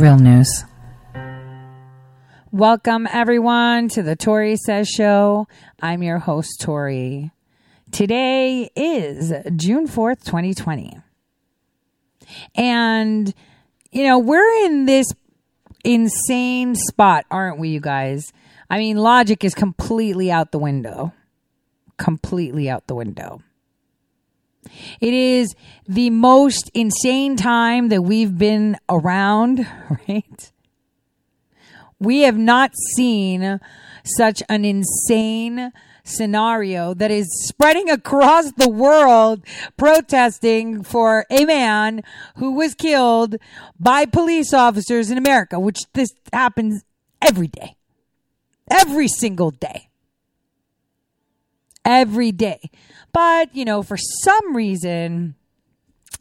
Real news. Welcome, everyone, to the Tori Says Show. I'm your host, Tori. Today is June 4th, 2020. And, you know, we're in this insane spot, aren't we, you guys? I mean, logic is completely out the window. Completely out the window. It is the most insane time that we've been around, right? We have not seen such an insane scenario that is spreading across the world protesting for a man who was killed by police officers in America, which this happens every day. Every single day. Every day. But, you know, for some reason,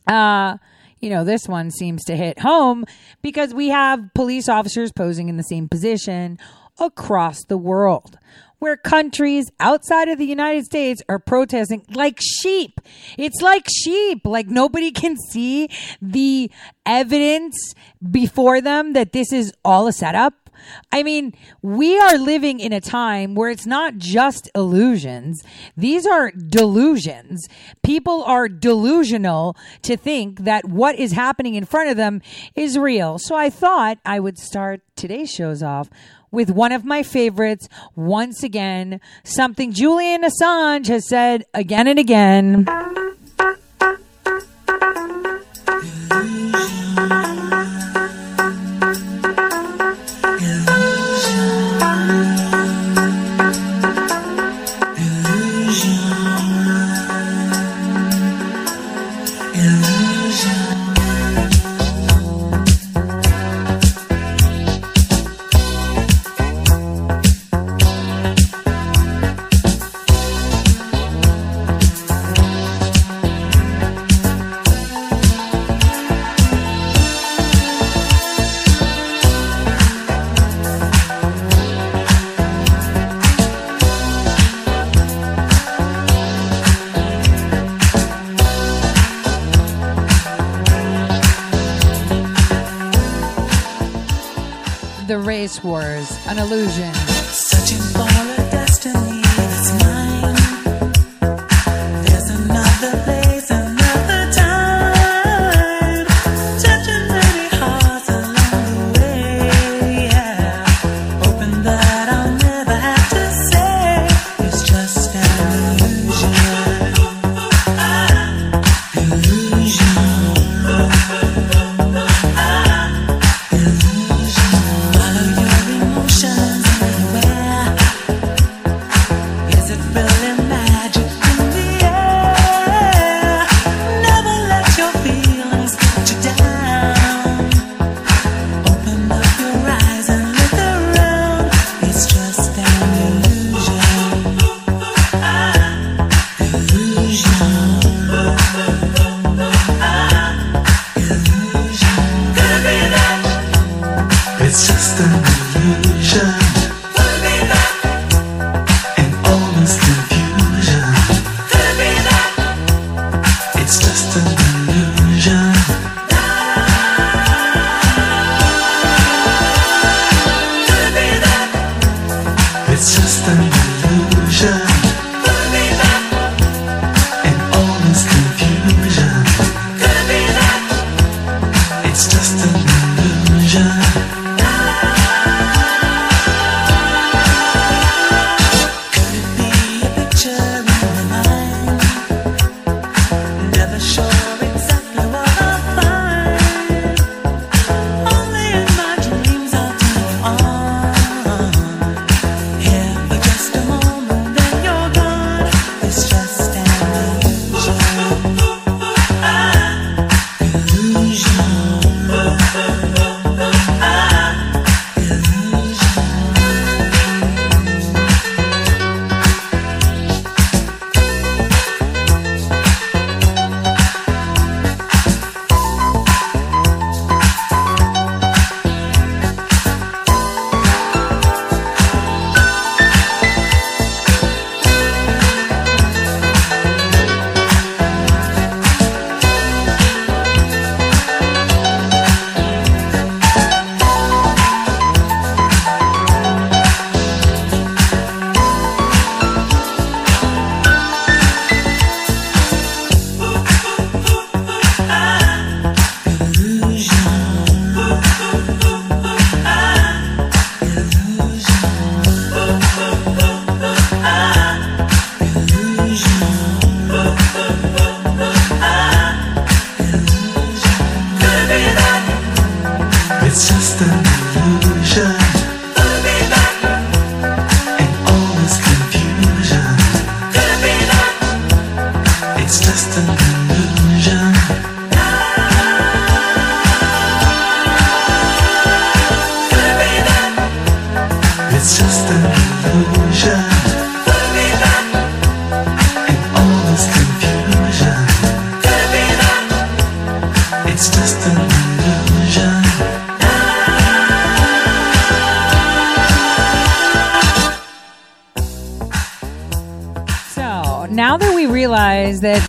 uh, you know, this one seems to hit home because we have police officers posing in the same position across the world where countries outside of the United States are protesting like sheep. It's like sheep. Like nobody can see the evidence before them that this is all a setup. I mean, we are living in a time where it's not just illusions. These are delusions. People are delusional to think that what is happening in front of them is real. So I thought I would start today's shows off with one of my favorites once again, something Julian Assange has said again and again. An illusion.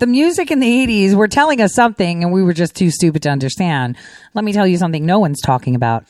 The music in the 80s were telling us something and we were just too stupid to understand, let me tell you something no one's talking about.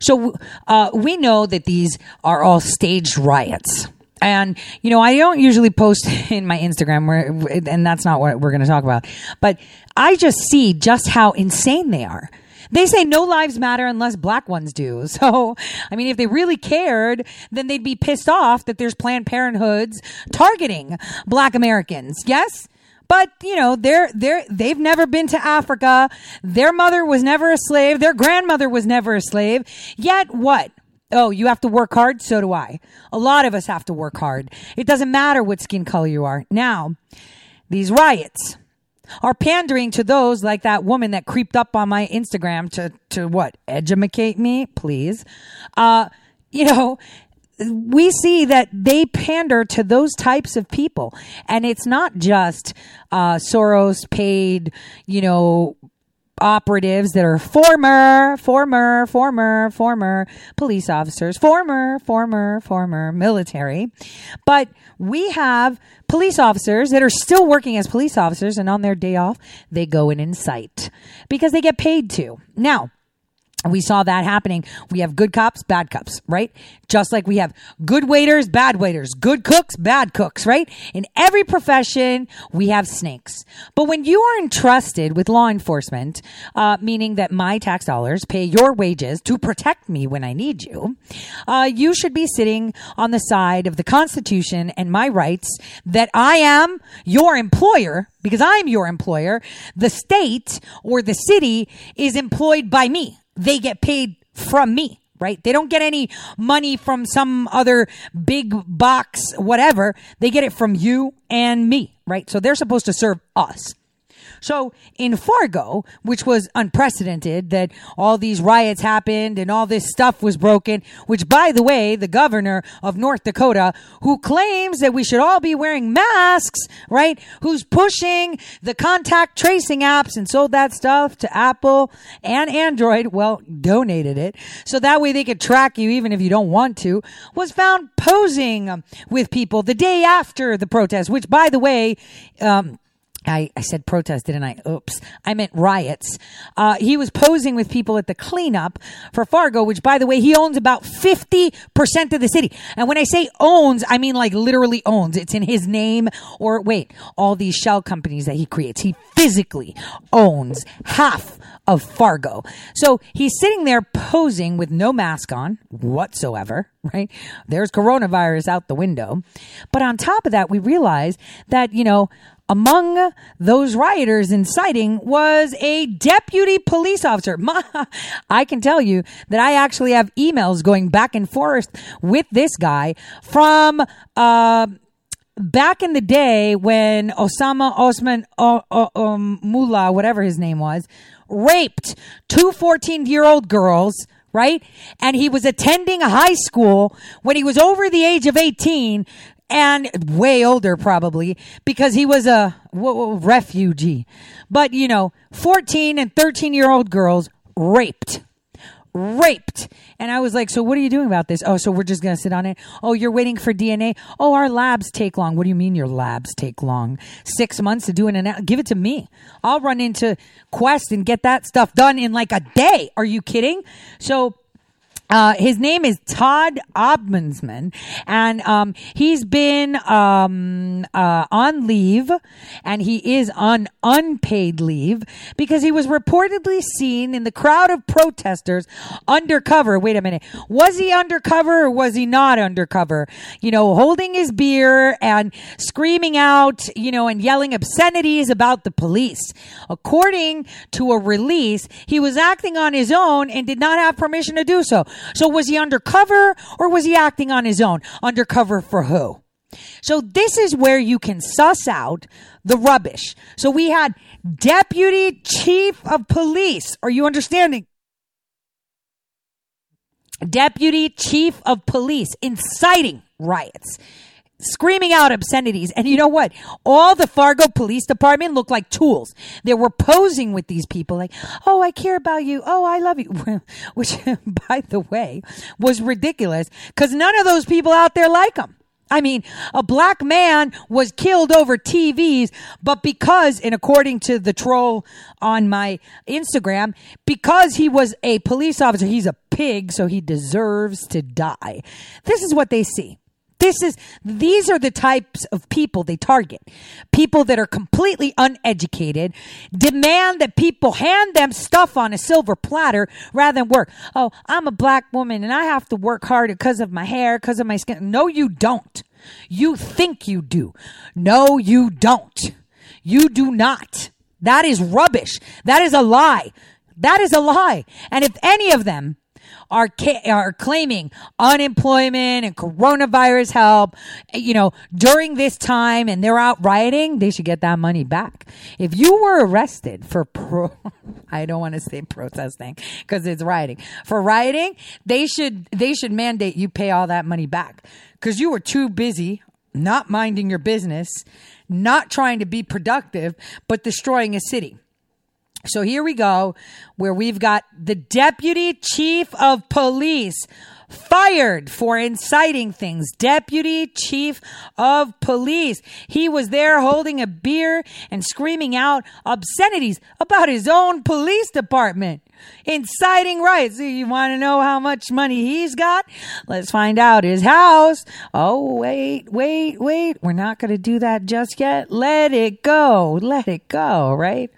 So uh, we know that these are all staged riots. And, you know, I don't usually post in my Instagram, where, and that's not what we're going to talk about. But I just see just how insane they are. They say no lives matter unless black ones do. So, I mean, if they really cared, then they'd be pissed off that there's Planned Parenthoods targeting black Americans. Yes? But, you know, they're, they're, they've never been to Africa. Their mother was never a slave. Their grandmother was never a slave. Yet what? Oh, you have to work hard? So do I. A lot of us have to work hard. It doesn't matter what skin color you are. Now, these riots are pandering to those like that woman that creeped up on my Instagram to, to what? Educate me, please. Uh, you know, we see that they pander to those types of people. And it's not just uh, Soros paid, you know, operatives that are former, former, former, former police officers, former, former, former military. But we have police officers that are still working as police officers and on their day off, they go in and incite because they get paid to. Now, we saw that happening. We have good cops, bad cops, right? Just like we have good waiters, bad waiters, good cooks, bad cooks, right? In every profession, we have snakes. But when you are entrusted with law enforcement, uh, meaning that my tax dollars pay your wages to protect me when I need you, uh, you should be sitting on the side of the Constitution and my rights that I am your employer because I'm your employer. The state or the city is employed by me they get paid from me, right? They don't get any money from some other big box, whatever. They get it from you and me, right? So they're supposed to serve us. So in Fargo, which was unprecedented that all these riots happened and all this stuff was broken, which by the way, the governor of North Dakota, who claims that we should all be wearing masks, right? Who's pushing the contact tracing apps and sold that stuff to Apple and Android, well, donated it. So that way they could track you even if you don't want to, was found posing with people the day after the protest, which by the way, um, I, I said protest, didn't I? Oops. I meant riots. Uh, he was posing with people at the cleanup for Fargo, which, by the way, he owns about 50% of the city. And when I say owns, I mean like literally owns. It's in his name or wait, all these shell companies that he creates. He physically owns half of Fargo. So he's sitting there posing with no mask on whatsoever, right? There's coronavirus out the window. But on top of that, we realize that, you know, among those rioters inciting was a deputy police officer. My, I can tell you that I actually have emails going back and forth with this guy from, uh, back in the day when Osama Osman uh, uh, um, Mullah, whatever his name was, raped two 14 year old girls, right? And he was attending high school when he was over the age of 18 and way older probably because he was a refugee. But, you know, 14 and 13 year old girls raped. Raped. And I was like, so what are you doing about this? Oh, so we're just going to sit on it. Oh, you're waiting for DNA. Oh, our labs take long. What do you mean your labs take long? Six months to do an analysis. Give it to me. I'll run into Quest and get that stuff done in like a day. Are you kidding? So, uh, his name is Todd Osmundson, and um, he's been um, uh, on leave, and he is on unpaid leave because he was reportedly seen in the crowd of protesters undercover. Wait a minute, was he undercover or was he not undercover? You know, holding his beer and screaming out, you know, and yelling obscenities about the police. According to a release, he was acting on his own and did not have permission to do so. So was he undercover or was he acting on his own? Undercover for who? So this is where you can suss out the rubbish. So we had deputy chief of police. Are you understanding? Deputy chief of police inciting riots screaming out obscenities. And you know what? All the Fargo Police Department looked like tools. They were posing with these people like, oh, I care about you. Oh, I love you. Which, by the way, was ridiculous because none of those people out there like them. I mean, a black man was killed over TVs, but because, and according to the troll on my Instagram, because he was a police officer, he's a pig, so he deserves to die. This is what they see. This is, these are the types of people they target. People that are completely uneducated, demand that people hand them stuff on a silver platter rather than work. Oh, I'm a black woman and I have to work hard because of my hair, because of my skin. No, you don't. You think you do. No, you don't. You do not. That is rubbish. That is a lie. That is a lie. And if any of them are ca- are claiming unemployment and coronavirus help, you know, during this time and they're out rioting, they should get that money back. If you were arrested for pro, I don't want to say protesting because it's rioting. For rioting, they should they should mandate you pay all that money back because you were too busy not minding your business, not trying to be productive, but destroying a city. So here we go, where we've got the deputy chief of police fired for inciting things. Deputy chief of police. He was there holding a beer and screaming out obscenities about his own police department. Inciting riots. You want to know how much money he's got? Let's find out his house. Oh, wait, wait, wait. We're not going to do that just yet. Let it go. Let it go, right?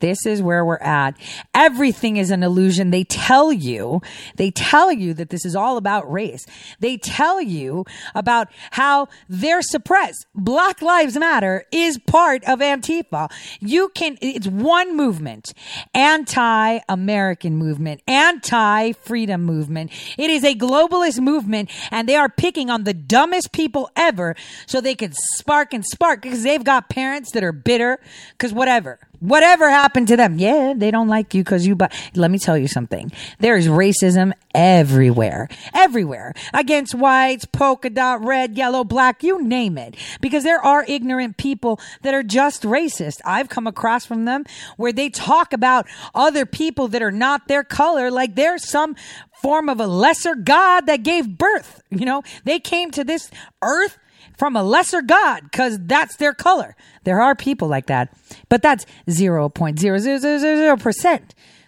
This is where we're at. Everything is an illusion. They tell you, they tell you that this is all about race. They tell you about how they're suppressed. Black Lives Matter is part of Antifa. You can, it's one movement, anti-American movement, anti-freedom movement. It is a globalist movement and they are picking on the dumbest people ever so they can spark and spark because they've got parents that are bitter because whatever. Whatever happened to them? Yeah, they don't like you because you. But let me tell you something. There is racism everywhere, everywhere against whites, polka dot, red, yellow, black, you name it. Because there are ignorant people that are just racist. I've come across from them where they talk about other people that are not their color, like there's some form of a lesser god that gave birth. You know, they came to this earth from a lesser god because that's their color. There are people like that, but that's 0.0000%.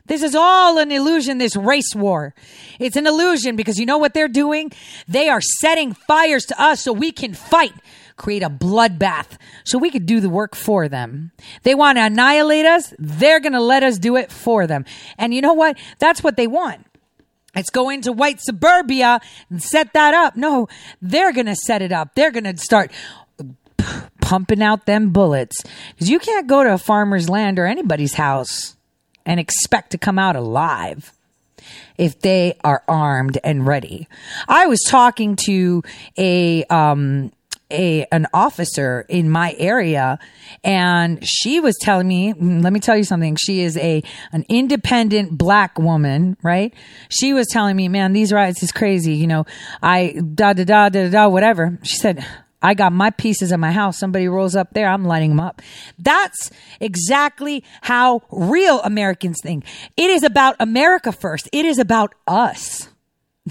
This is all an illusion, this race war. It's an illusion because you know what they're doing? They are setting fires to us so we can fight, create a bloodbath, so we could do the work for them. They want to annihilate us. They're going to let us do it for them. And you know what? That's what they want. Let's go into white suburbia and set that up. No, they're going to set it up. They're going to start pumping out them bullets because you can't go to a farmer's land or anybody's house and expect to come out alive if they are armed and ready. I was talking to a um a an officer in my area and she was telling me let me tell you something she is a an independent black woman right she was telling me man these riots is crazy you know i da da da da da whatever she said I got my pieces in my house. Somebody rolls up there, I'm lighting them up. That's exactly how real Americans think. It is about America first. It is about us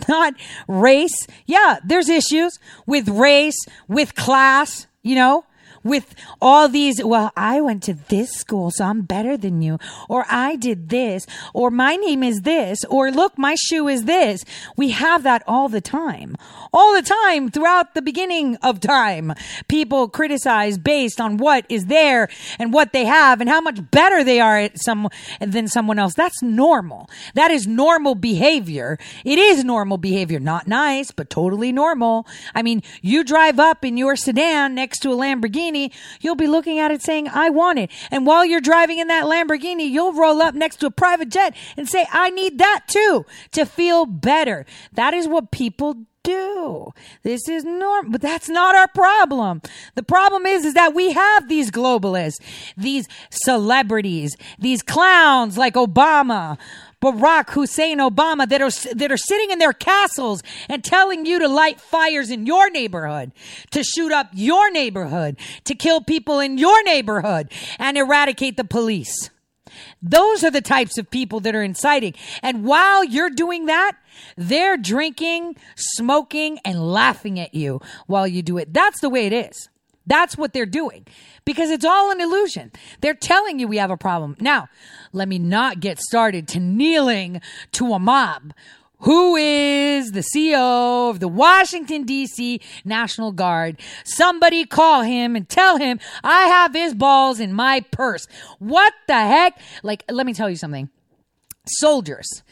not race. Yeah, there's issues with race, with class, you know, with all these. Well, I went to this school, so I'm better than you. Or I did this. Or my name is this. Or look, my shoe is this. We have that all the time. All the time throughout the beginning of time. People criticize based on what is there and what they have and how much better they are at some than someone else. That's normal. That is normal behavior. It is normal behavior. Not nice, but totally normal. I mean, you drive up in your sedan next to a Lamborghini, you'll be looking at it saying, I want it. And while you're driving in that Lamborghini, you'll roll up next to a private jet and say, I need that too to feel better. That is what people do. This is normal, but that's not our problem. The problem is, is that we have these globalists, these celebrities, these clowns like Obama. Barack Hussein Obama that are that are sitting in their castles and telling you to light fires in your neighborhood, to shoot up your neighborhood, to kill people in your neighborhood and eradicate the police. Those are the types of people that are inciting. And while you're doing that, they're drinking, smoking, and laughing at you while you do it. That's the way it is. That's what they're doing because it's all an illusion. They're telling you we have a problem. Now, let me not get started to kneeling to a mob. Who is the CEO of the Washington DC National Guard? Somebody call him and tell him I have his balls in my purse. What the heck? Like, let me tell you something. Soldiers,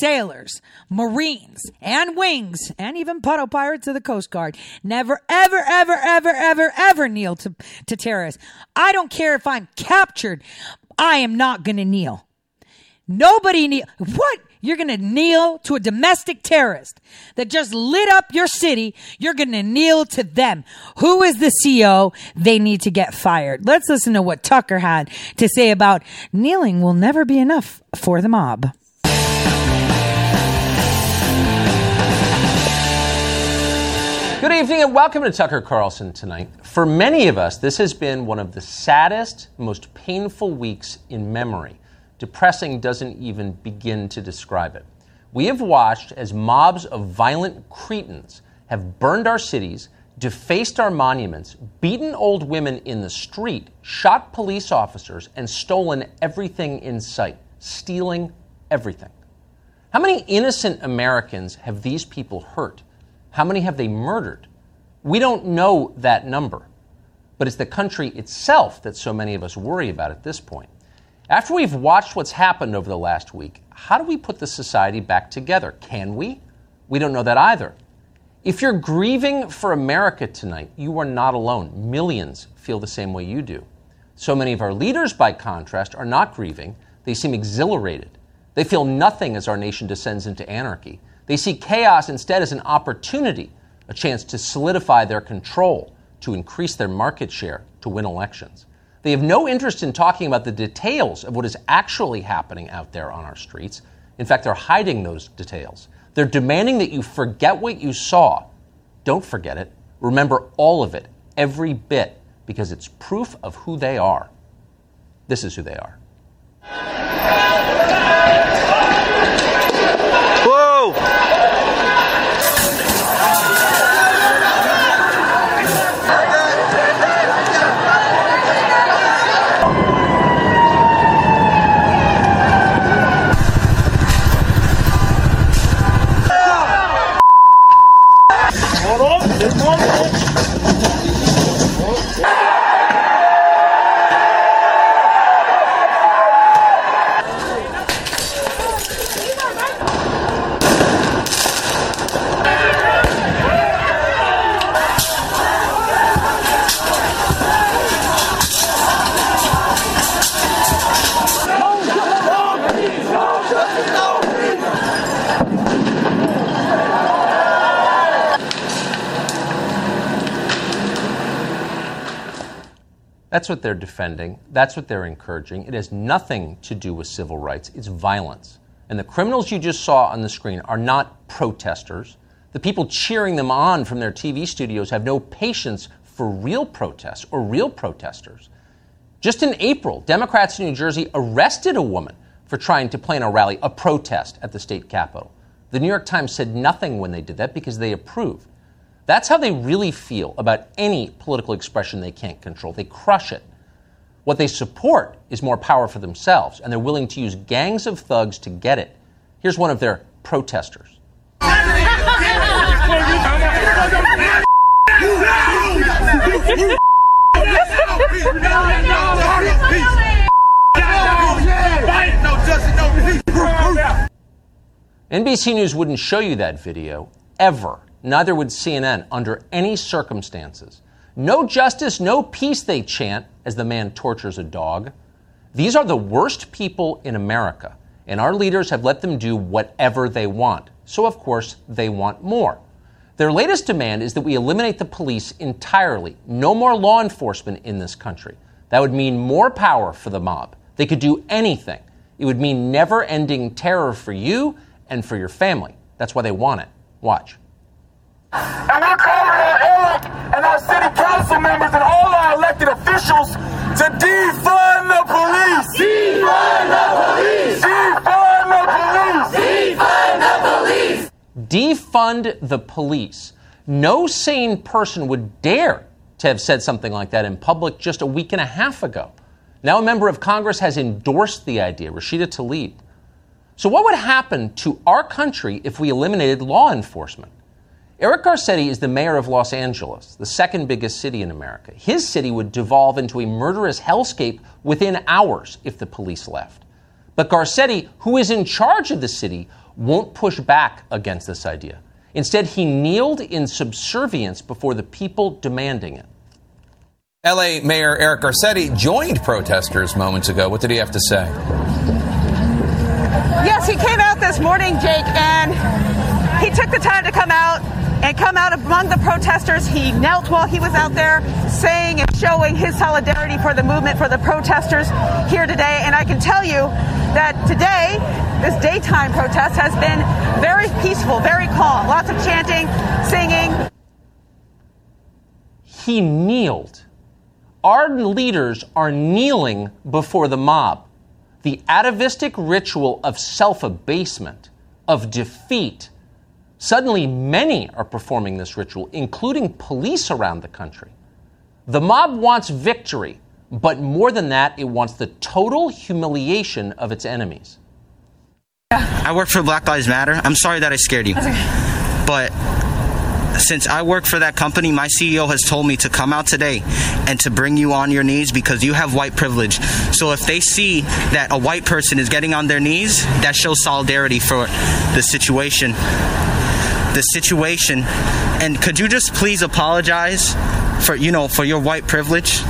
sailors, Marines, and wings, and even puddle pirates of the Coast Guard never, ever, ever, ever, ever, ever kneel to, to terrorists. I don't care if I'm captured. I am not going to kneel. Nobody kneel. What? You're going to kneel to a domestic terrorist that just lit up your city. You're going to kneel to them. Who is the CEO? They need to get fired. Let's listen to what Tucker had to say about kneeling will never be enough for the mob. Good evening and welcome to Tucker Carlson tonight. For many of us, this has been one of the saddest, most painful weeks in memory. Depressing doesn't even begin to describe it. We have watched as mobs of violent cretins have burned our cities, defaced our monuments, beaten old women in the street, shot police officers, and stolen everything in sight, stealing everything. How many innocent Americans have these people hurt? How many have they murdered? We don't know that number, but it's the country itself that so many of us worry about at this point. After we've watched what's happened over the last week, how do we put the society back together? Can we? We don't know that either. If you're grieving for America tonight, you are not alone. Millions feel the same way you do. So many of our leaders, by contrast, are not grieving. They seem exhilarated. They feel nothing as our nation descends into anarchy. They see chaos instead as an opportunity, a chance to solidify their control, to increase their market share, to win elections. They have no interest in talking about the details of what is actually happening out there on our streets. In fact, they're hiding those details. They're demanding that you forget what you saw. Don't forget it. Remember all of it, every bit, because it's proof of who they are. This is who they are. That's what they're defending. That's what they're encouraging. It has nothing to do with civil rights, it's violence. And the criminals you just saw on the screen are not protesters. The people cheering them on from their TV studios have no patience for real protests or real protesters. Just in April, Democrats in New Jersey arrested a woman for trying to plan a rally, a protest at the state capitol. The New York Times said nothing when they did that because they approved. That's how they really feel about any political expression they can't control. They crush it. What they support is more power for themselves, and they're willing to use gangs of thugs to get it. Here's one of their protesters. NBC News wouldn't show you that video ever. Neither would CNN under any circumstances. No justice, no peace, they chant as the man tortures a dog. These are the worst people in America, and our leaders have let them do whatever they want. So, of course, they want more. Their latest demand is that we eliminate the police entirely. No more law enforcement in this country. That would mean more power for the mob. They could do anything. It would mean never ending terror for you and for your family. That's why they want it. Watch. And I call on Eric and our city council members and all our elected officials to defund the police. Defund the police. Defund the police. Defund the police. Defund the police. No sane person would dare to have said something like that in public just a week and a half ago. Now, a member of Congress has endorsed the idea, Rashida Tlaib. So, what would happen to our country if we eliminated law enforcement? Eric Garcetti is the mayor of Los Angeles, the second biggest city in America. His city would devolve into a murderous hellscape within hours if the police left. But Garcetti, who is in charge of the city, won't push back against this idea. Instead, he kneeled in subservience before the people demanding it. LA Mayor Eric Garcetti joined protesters moments ago. What did he have to say? Yes, he came out this morning, Jake, and he took the time to come out and come out among the protesters. He knelt while he was out there saying and showing his solidarity for the movement, for the protesters here today. And I can tell you that today, this daytime protest has been very peaceful, very calm. Lots of chanting, singing. He kneeled. Our leaders are kneeling before the mob. The atavistic ritual of self abasement, of defeat. Suddenly, many are performing this ritual, including police around the country. The mob wants victory, but more than that, it wants the total humiliation of its enemies. I work for Black Lives Matter. I'm sorry that I scared you. But since I work for that company, my CEO has told me to come out today and to bring you on your knees because you have white privilege. So if they see that a white person is getting on their knees, that shows solidarity for the situation. The situation. And could you just please apologize for, you know, for your white privilege?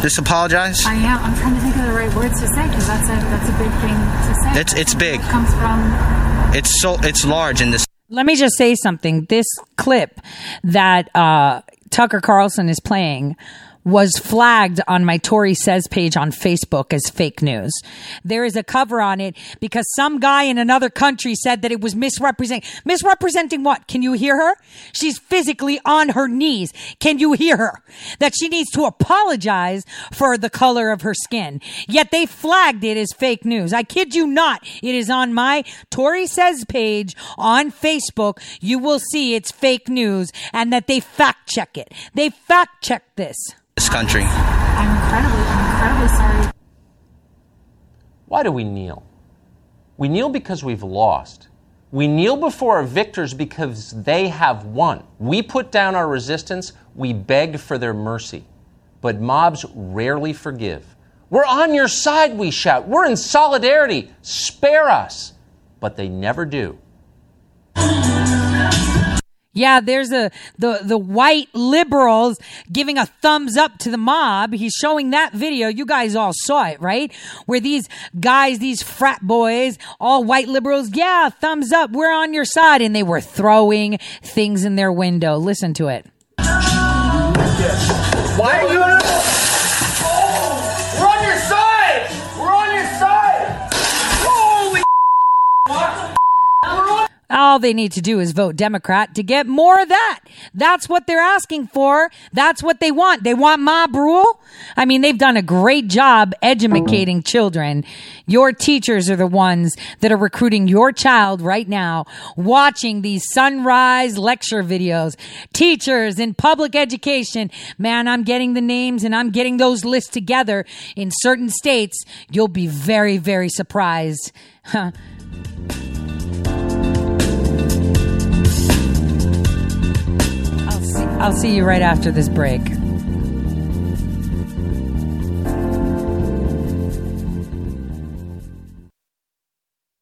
Just apologize? I am. I'm trying to think of the right words to say because that's a that's a big thing to say. It's- it's big. It comes from It's so it's large in this Let me just say something. This clip that uh, Tucker Carlson is playing was flagged on my Tori Says page on Facebook as fake news. There is a cover on it because some guy in another country said that it was misrepresenting. Misrepresenting what? Can you hear her? She's physically on her knees. Can you hear her? That she needs to apologize for the color of her skin. Yet they flagged it as fake news. I kid you not. It is on my Tori Says page on Facebook. You will see it's fake news and that they fact check it. They fact check this. this country. I'm incredibly I'm incredibly sorry. Why do we kneel? We kneel because we've lost. We kneel before our victors because they have won. We put down our resistance, we beg for their mercy. But mobs rarely forgive. We're on your side, we shout. We're in solidarity. Spare us. But they never do. Yeah, there's a the the white liberals giving a thumbs up to the mob. He's showing that video. You guys all saw it, right? Where these guys, these frat boys, all white liberals, yeah, thumbs up. We're on your side and they were throwing things in their window. Listen to it. Why All they need to do is vote Democrat to get more of that. That's what they're asking for. That's what they want. They want mob rule. I mean, they've done a great job educating children. Your teachers are the ones that are recruiting your child right now, watching these sunrise lecture videos. Teachers in public education. Man, I'm getting the names and I'm getting those lists together in certain states. You'll be very, very surprised. I'll see, you right after this break.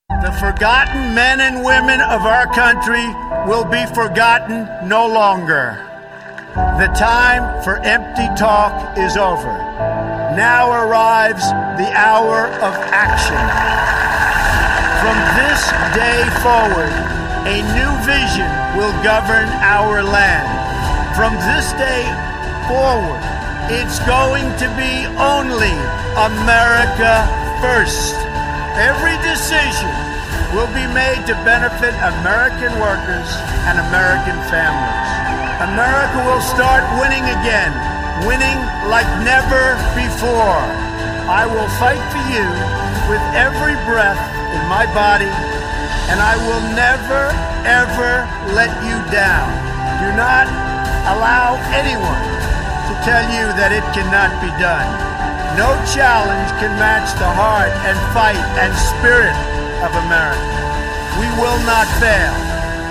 The forgotten men and women of our country will be forgotten no longer. The time for empty talk is over. Now arrives the hour of action. From this day forward, a new vision will govern our land. From this day forward, it's going to be only America first. Every decision will be made to benefit American workers and American families. America will start winning again, winning like never before. I will fight for you with every breath in my body and I will never, ever let you down. Do not allow anyone to tell you that it cannot be done. No challenge can match the heart and fight and spirit of America. We will not fail.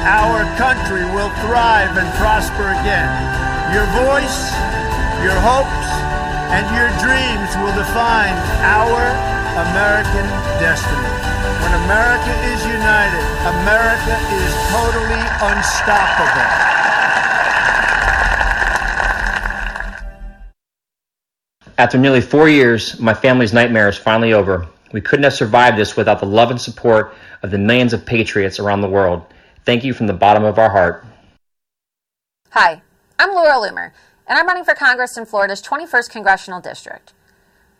Our country will thrive and prosper again. Your voice, your hopes, and your dreams will define our American destiny. When America is united, America is totally unstoppable. After nearly four years, my family's nightmare is finally over. We couldn't have survived this without the love and support of the millions of patriots around the world. Thank you from the bottom of our heart. Hi, I'm Laura Loomer, and I'm running for Congress in Florida's 21st Congressional District.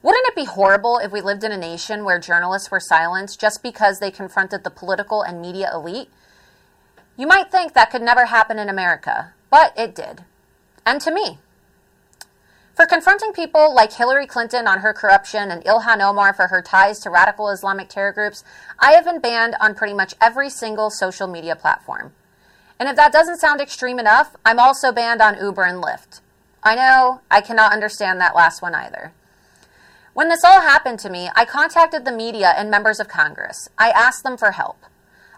Wouldn't it be horrible if we lived in a nation where journalists were silenced just because they confronted the political and media elite? You might think that could never happen in America, but it did. And to me. For confronting people like Hillary Clinton on her corruption and Ilhan Omar for her ties to radical Islamic terror groups, I have been banned on pretty much every single social media platform. And if that doesn't sound extreme enough, I'm also banned on Uber and Lyft. I know, I cannot understand that last one either. When this all happened to me, I contacted the media and members of Congress. I asked them for help.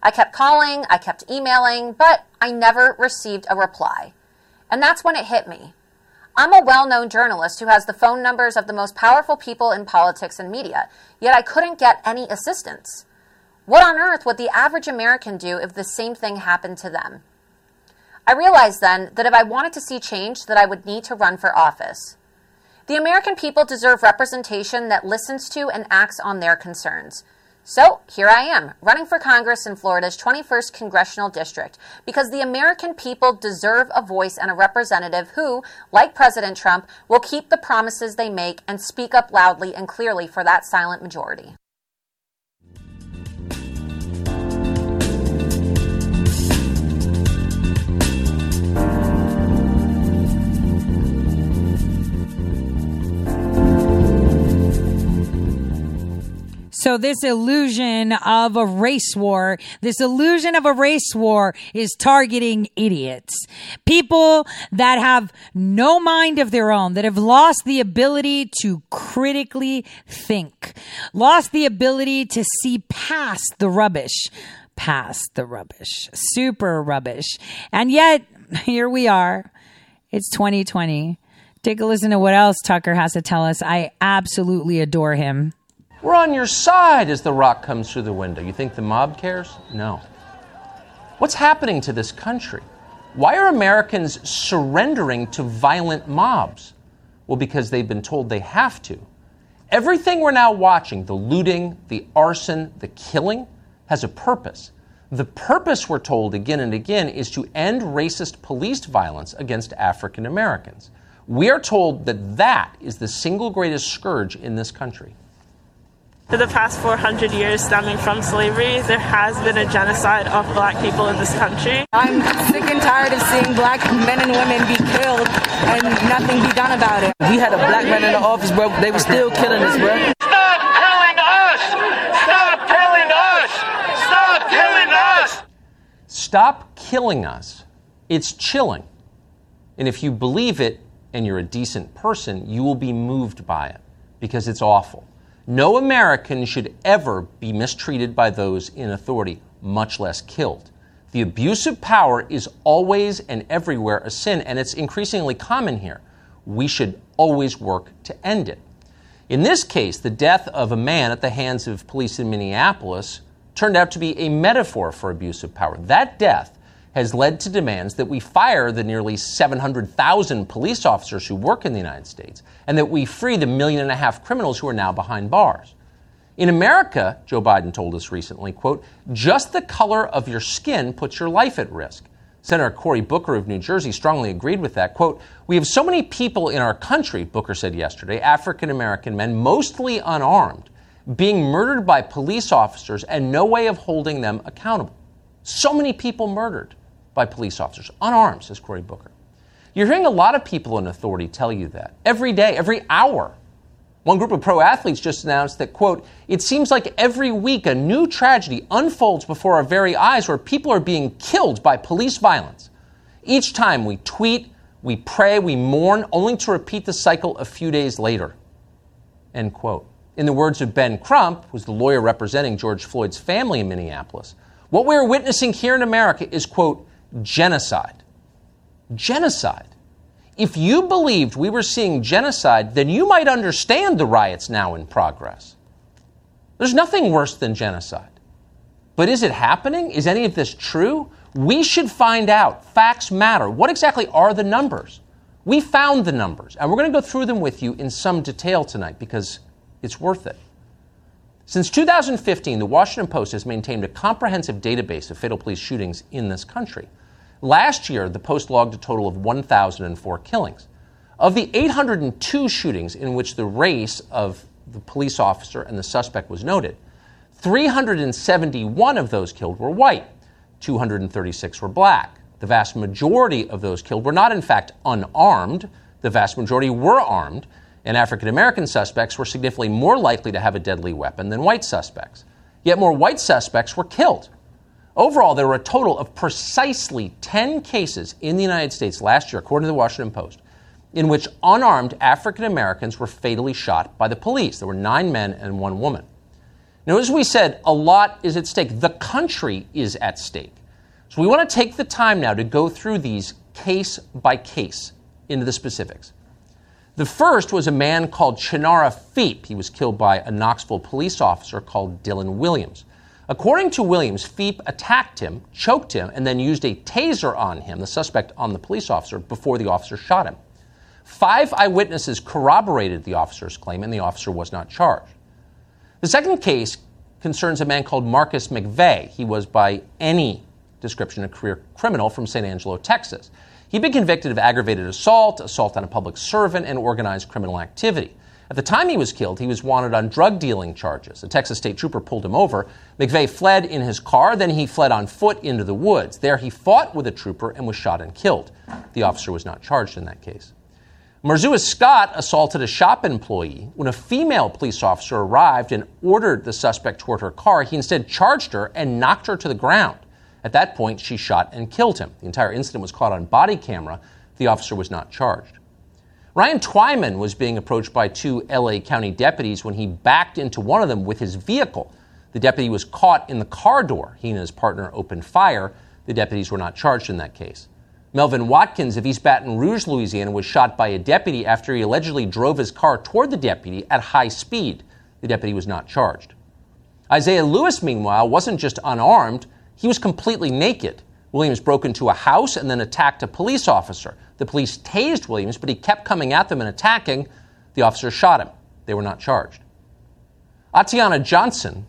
I kept calling, I kept emailing, but I never received a reply. And that's when it hit me. I'm a well known journalist who has the phone numbers of the most powerful people in politics and media, yet I couldn't get any assistance. What on earth would the average American do if the same thing happened to them? I realized then that if I wanted to see change, that I would need to run for office. The American people deserve representation that listens to and acts on their concerns. So here I am, running for Congress in Florida's 21st Congressional District, because the American people deserve a voice and a representative who, like President Trump, will keep the promises they make and speak up loudly and clearly for that silent majority. So this illusion of a race war, this illusion of a race war is targeting idiots. People that have no mind of their own, that have lost the ability to critically think, lost the ability to see past the rubbish, past the rubbish, super rubbish. And yet here we are. It's 2020. Take a listen to what else Tucker has to tell us. I absolutely adore him. We're on your side as the rock comes through the window. You think the mob cares? No. What's happening to this country? Why are Americans surrendering to violent mobs? Well, because they've been told they have to. Everything we're now watching, the looting, the arson, the killing, has a purpose. The purpose, we're told again and again, is to end racist police violence against African Americans. We are told that that is the single greatest scourge in this country. For the past 400 years stemming from slavery, there has been a genocide of black people in this country. I'm sick and tired of seeing black men and women be killed and nothing be done about it. We had a black man in the office, bro. They were still killing us, bro. Stop killing us! Stop killing us! Stop killing us! Stop killing us. It's chilling. And if you believe it and you're a decent person, you will be moved by it because it's awful. No American should ever be mistreated by those in authority, much less killed. The abuse of power is always and everywhere a sin, and it's increasingly common here. We should always work to end it. In this case, the death of a man at the hands of police in Minneapolis turned out to be a metaphor for abuse of power. That death has led to demands that we fire the nearly 700,000 police officers who work in the United States and that we free the million and a half criminals who are now behind bars. In America, Joe Biden told us recently, quote, just the color of your skin puts your life at risk. Senator Cory Booker of New Jersey strongly agreed with that. Quote, We have so many people in our country, Booker said yesterday, African American men, mostly unarmed, being murdered by police officers and no way of holding them accountable. So many people murdered by police officers, unarmed, says Cory Booker. You're hearing a lot of people in authority tell you that every day, every hour. One group of pro athletes just announced that, quote, it seems like every week a new tragedy unfolds before our very eyes where people are being killed by police violence. Each time we tweet, we pray, we mourn, only to repeat the cycle a few days later. End quote. In the words of Ben Crump, who's the lawyer representing George Floyd's family in Minneapolis, what we are witnessing here in America is, quote, genocide. Genocide. If you believed we were seeing genocide, then you might understand the riots now in progress. There's nothing worse than genocide. But is it happening? Is any of this true? We should find out. Facts matter. What exactly are the numbers? We found the numbers, and we're going to go through them with you in some detail tonight because it's worth it. Since 2015, the Washington Post has maintained a comprehensive database of fatal police shootings in this country. Last year, the Post logged a total of 1,004 killings. Of the 802 shootings in which the race of the police officer and the suspect was noted, 371 of those killed were white, 236 were black. The vast majority of those killed were not, in fact, unarmed. The vast majority were armed, and African American suspects were significantly more likely to have a deadly weapon than white suspects. Yet more white suspects were killed. Overall, there were a total of precisely 10 cases in the United States last year, according to the Washington Post, in which unarmed African Americans were fatally shot by the police. There were nine men and one woman. Now, as we said, a lot is at stake. The country is at stake. So we want to take the time now to go through these case by case into the specifics. The first was a man called Channara Pheap. He was killed by a Knoxville police officer called Dylan Williams. According to Williams, Pheap attacked him, choked him, and then used a taser on him, the suspect on the police officer, before the officer shot him. Five eyewitnesses corroborated the officer's claim, and the officer was not charged. The second case concerns a man called Marcus McVae. He was, by any description, a career criminal from San Angelo, Texas. He'd been convicted of aggravated assault, assault on a public servant, and organized criminal activity. At the time he was killed, he was wanted on drug dealing charges. A Texas state trooper pulled him over. McVae fled in his car, then he fled on foot into the woods. There he fought with a trooper and was shot and killed. The officer was not charged in that case. Marzues Scott assaulted a shop employee. When a female police officer arrived and ordered the suspect toward her car, he instead charged her and knocked her to the ground. At that point, she shot and killed him. The entire incident was caught on body camera. The officer was not charged. Ryan Twyman was being approached by two LA County deputies when he backed into one of them with his vehicle. The deputy was caught in the car door. He and his partner opened fire. The deputies were not charged in that case. Melvin Watkins of East Baton Rouge, Louisiana, was shot by a deputy after he allegedly drove his car toward the deputy at high speed. The deputy was not charged. Isaiah Lewis, meanwhile, wasn't just unarmed, he was completely naked. Williams broke into a house and then attacked a police officer. The police tased Williams, but he kept coming at them and attacking. The officers shot him. They were not charged. Atatiana Johnson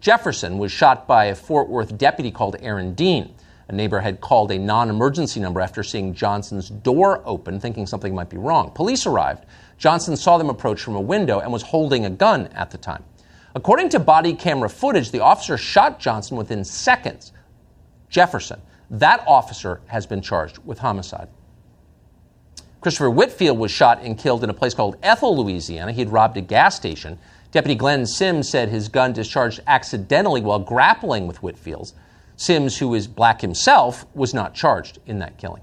Jefferson was shot by a Fort Worth deputy called Aaron Dean. A neighbor had called a non emergency number after seeing Johnson's door open, thinking something might be wrong. Police arrived. Johnson saw them approach from a window and was holding a gun at the time. According to body camera footage, the officer shot Johnson within seconds. Jefferson, that officer has been charged with homicide. Christopher Whitfield was shot and killed in a place called Ethel, Louisiana. He had robbed a gas station. Deputy Glenn Sims said his gun discharged accidentally while grappling with Whitfield's. Sims, who is black himself, was not charged in that killing.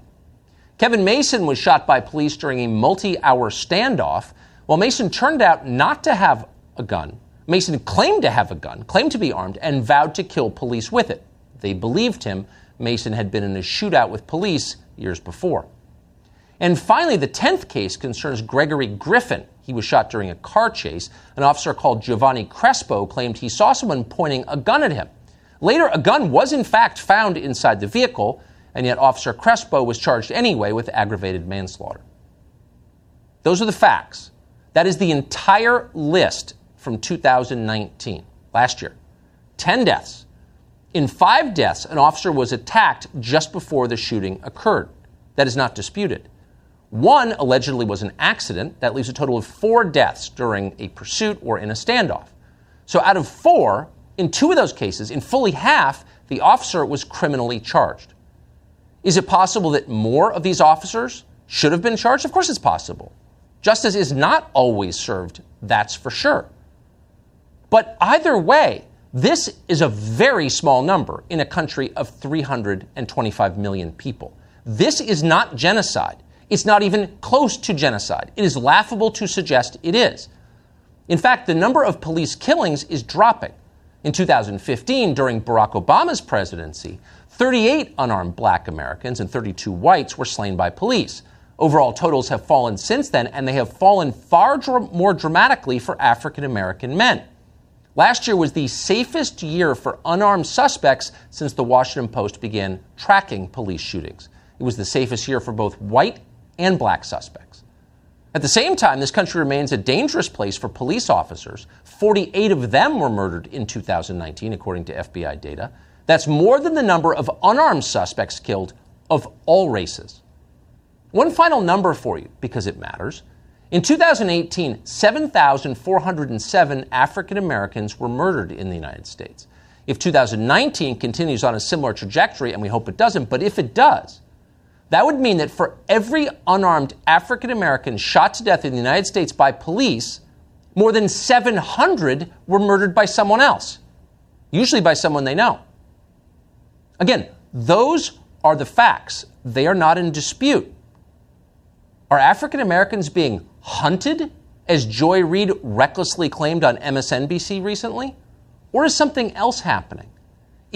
Kevin Mason was shot by police during a multi hour standoff. While Mason turned out not to have a gun, Mason claimed to have a gun, claimed to be armed, and vowed to kill police with it. They believed him. Mason had been in a shootout with police years before. And finally, the 10th case concerns Gregory Griffin. He was shot during a car chase. An officer called Jovanny Crespo claimed he saw someone pointing a gun at him. Later, a gun was in fact found inside the vehicle, and yet Officer Crespo was charged anyway with aggravated manslaughter. Those are the facts. That is the entire list from 2019, last year. 10 deaths. In five deaths, an officer was attacked just before the shooting occurred. That is not disputed. One allegedly was an accident. That leaves a total of four deaths during a pursuit or in a standoff. So out of four, in two of those cases, in fully half, the officer was criminally charged. Is it possible that more of these officers should have been charged? Of course it's possible. Justice is not always served, that's for sure. But either way, this is a very small number in a country of 325 million people. This is not genocide. It's not even close to genocide. It is laughable to suggest it is. In fact, the number of police killings is dropping. In 2015, during Barack Obama's presidency, 38 unarmed black Americans and 32 whites were slain by police. Overall totals have fallen since then, and they have fallen far dr- more dramatically for African American men. Last year was the safest year for unarmed suspects since the Washington Post began tracking police shootings. It was the safest year for both white and black suspects. At the same time, this country remains a dangerous place for police officers. 48 of them were murdered in 2019, according to FBI data. That's more than the number of unarmed suspects killed of all races. One final number for you, because it matters. In 2018, 7,407 African Americans were murdered in the United States. If 2019 continues on a similar trajectory, and we hope it doesn't, but if it does, that would mean that for every unarmed African American shot to death in the United States by police, more than 700 were murdered by someone else, usually by someone they know. Again, those are the facts. They are not in dispute. Are African Americans being hunted, as Joy Reid recklessly claimed on MSNBC recently? Or is something else happening?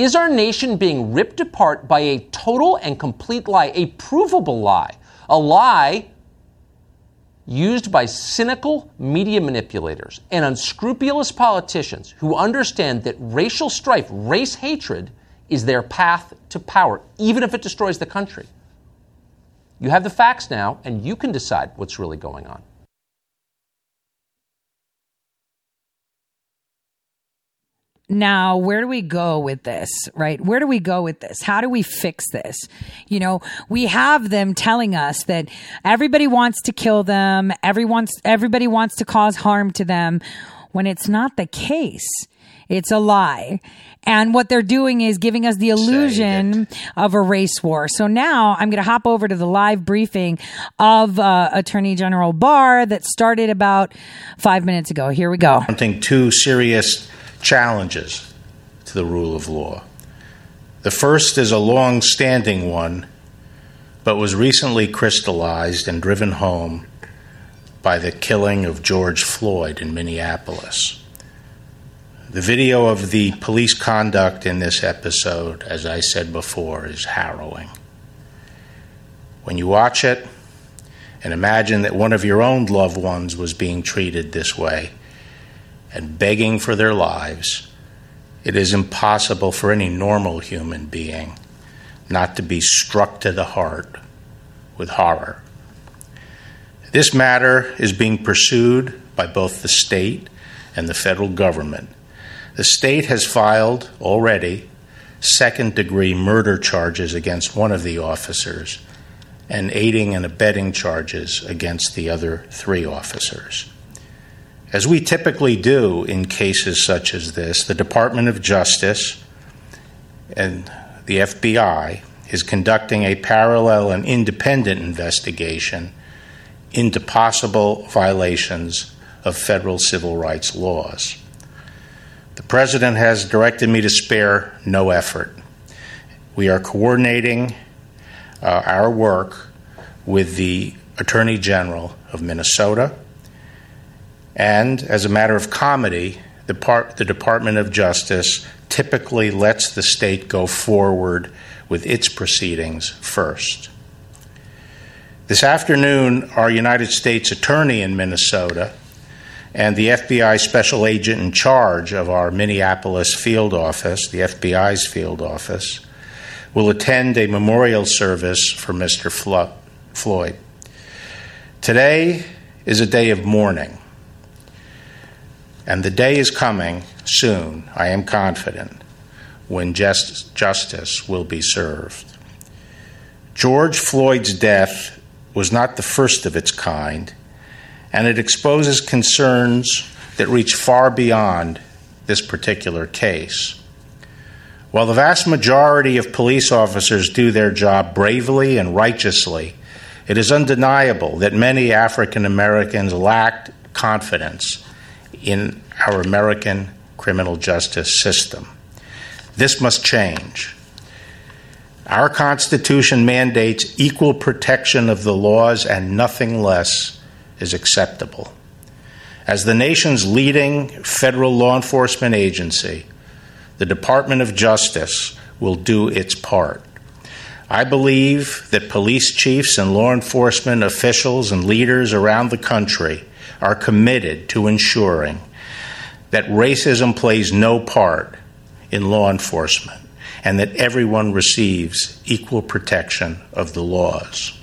Is our nation being ripped apart by a total and complete lie, a provable lie, a lie used by cynical media manipulators and unscrupulous politicians who understand that racial strife, race hatred, is their path to power, even if it destroys the country? You have the facts now, and you can decide what's really going on. Now where do we go with this right where do we go with this how do we fix this you know we have them telling us that everybody wants to kill them everyone's everybody wants to cause harm to them when it's not the case it's a lie and what they're doing is giving us the illusion of a race war. So now I'm going to hop over to the live briefing of uh, Attorney General Barr that started about five minutes ago. Here we go. confronting two serious challenges to the rule of law. The first is a long standing one, but was recently crystallized and driven home by the killing of George Floyd in Minneapolis. The video of the police conduct in this episode, as I said before, is harrowing. When you watch it and imagine that one of your own loved ones was being treated this way and begging for their lives, it is impossible for any normal human being not to be struck to the heart with horror. This matter is being pursued by both the state and the federal government. The state has filed already second degree murder charges against one of the officers and aiding and abetting charges against the other three officers. As we typically do in cases such as this, the Department of Justice and the FBI is conducting a parallel and independent investigation into possible violations of federal civil rights laws. The President has directed me to spare no effort. We are coordinating uh, our work with the Attorney General of Minnesota. And as a matter of comity, the, part, the Department of Justice typically lets the state go forward with its proceedings first. This afternoon, our United States Attorney in Minnesota and the FBI special agent in charge of our Minneapolis field office, the FBI's field office, will attend a memorial service for Mr. Flo- Floyd. Today is a day of mourning, and the day is coming soon, I am confident, when just, justice will be served. George Floyd's death was not the first of its kind and it exposes concerns that reach far beyond this particular case. While the vast majority of police officers do their job bravely and righteously, it is undeniable that many African Americans lacked confidence in our American criminal justice system. This must change. Our Constitution mandates equal protection of the laws, and nothing less is acceptable. As the nation's leading federal law enforcement agency, the Department of Justice will do its part. I believe that police chiefs and law enforcement officials and leaders around the country are committed to ensuring that racism plays no part in law enforcement and that everyone receives equal protection of the laws.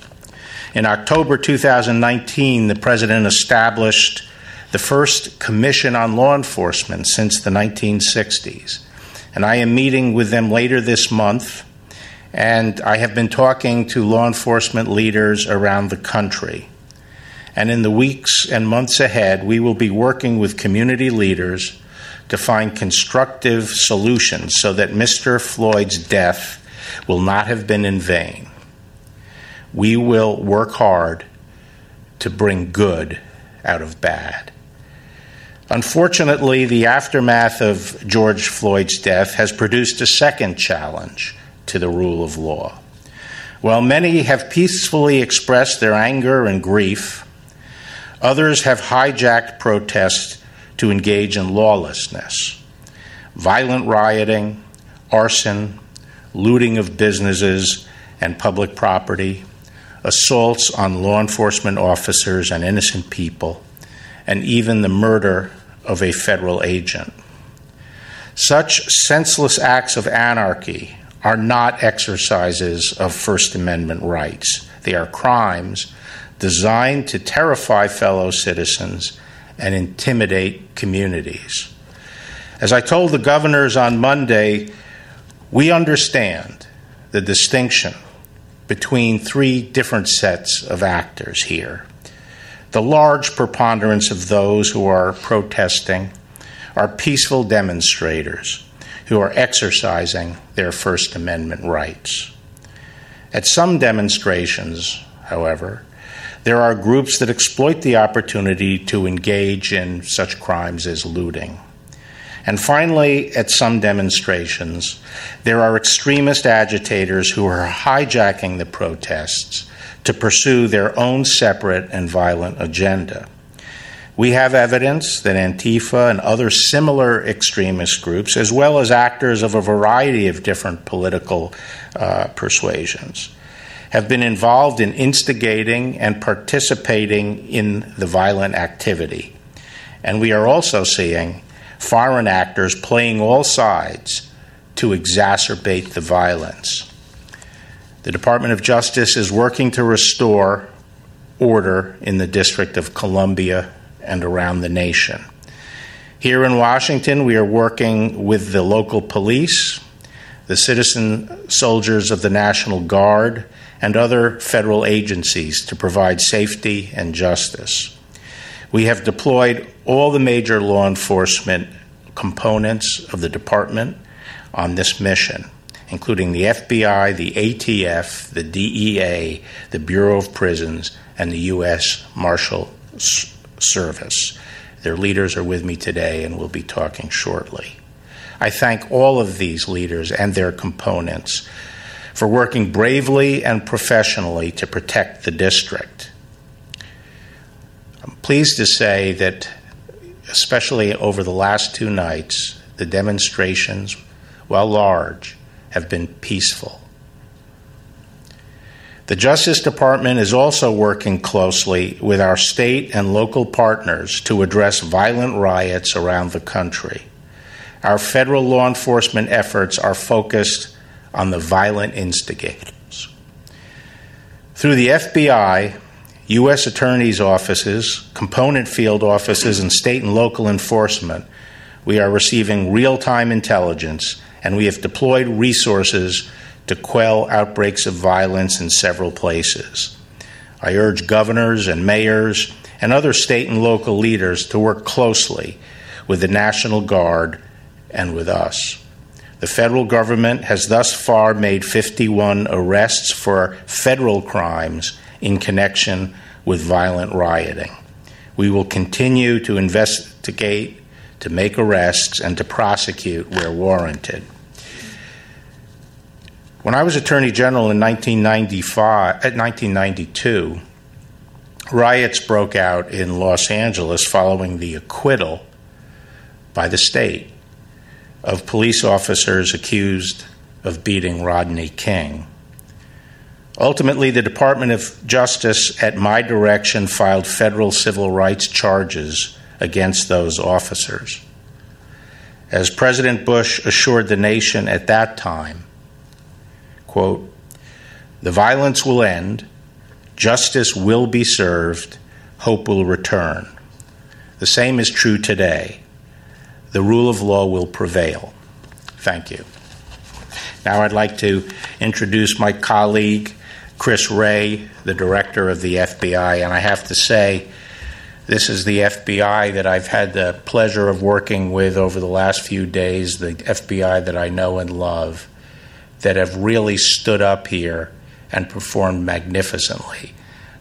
In October 2019, the President established the first Commission on Law Enforcement since the 1960s. And I am meeting with them later this month, and I have been talking to law enforcement leaders around the country. And in the weeks and months ahead, we will be working with community leaders to find constructive solutions so that Mr. Floyd's death will not have been in vain. We will work hard to bring good out of bad. Unfortunately, the aftermath of George Floyd's death has produced a second challenge to the rule of law. While many have peacefully expressed their anger and grief, others have hijacked protests to engage in lawlessness. Violent rioting, arson, looting of businesses and public property, assaults on law enforcement officers and innocent people, and even the murder of a federal agent. Such senseless acts of anarchy are not exercises of First Amendment rights. They are crimes designed to terrify fellow citizens and intimidate communities. As I told the governors on Monday, we understand the distinction between three different sets of actors here. The large preponderance of those who are protesting are peaceful demonstrators who are exercising their First Amendment rights. At some demonstrations, however, there are groups that exploit the opportunity to engage in such crimes as looting. And finally, at some demonstrations, there are extremist agitators who are hijacking the protests to pursue their own separate and violent agenda. We have evidence that Antifa and other similar extremist groups, as well as actors of a variety of different political uh, persuasions, have been involved in instigating and participating in the violent activity. And we are also seeing foreign actors playing all sides to exacerbate the violence. The Department of Justice is working to restore order in the District of Columbia and around the nation. Here in Washington, we are working with the local police, the citizen soldiers of the National Guard, and other federal agencies to provide safety and justice. We have deployed all the major law enforcement components of the department on this mission, including the FBI, the ATF, the DEA, the Bureau of Prisons, and the U.S. Marshal Service. Their leaders are with me today and we'll be talking shortly. I thank all of these leaders and their components for working bravely and professionally to protect the district. I'm pleased to say that, especially over the last two nights, the demonstrations, while large, have been peaceful. The Justice Department is also working closely with our state and local partners to address violent riots around the country. Our federal law enforcement efforts are focused on the violent instigators. Through the FBI, U.S. attorneys' offices, component field offices, and state and local enforcement, we are receiving real time intelligence and we have deployed resources to quell outbreaks of violence in several places. I urge governors and mayors and other state and local leaders to work closely with the National Guard and with us. The federal government has thus far made 51 arrests for federal crimes in connection with violent rioting. We will continue to investigate, to make arrests, and to prosecute where warranted. When I was Attorney General in 1995, at uh, 1992, riots broke out in Los Angeles following the acquittal by the state of police officers accused of beating Rodney King. Ultimately, the Department of Justice, at my direction, filed federal civil rights charges against those officers. As President Bush assured the nation at that time, quote, the violence will end, justice will be served, hope will return. The same is true today. The rule of law will prevail. Thank you. Now I'd like to introduce my colleague, Chris Wray, the director of the FBI, and I have to say, this is the FBI that I've had the pleasure of working with over the last few days, the FBI that I know and love, that have really stood up here and performed magnificently,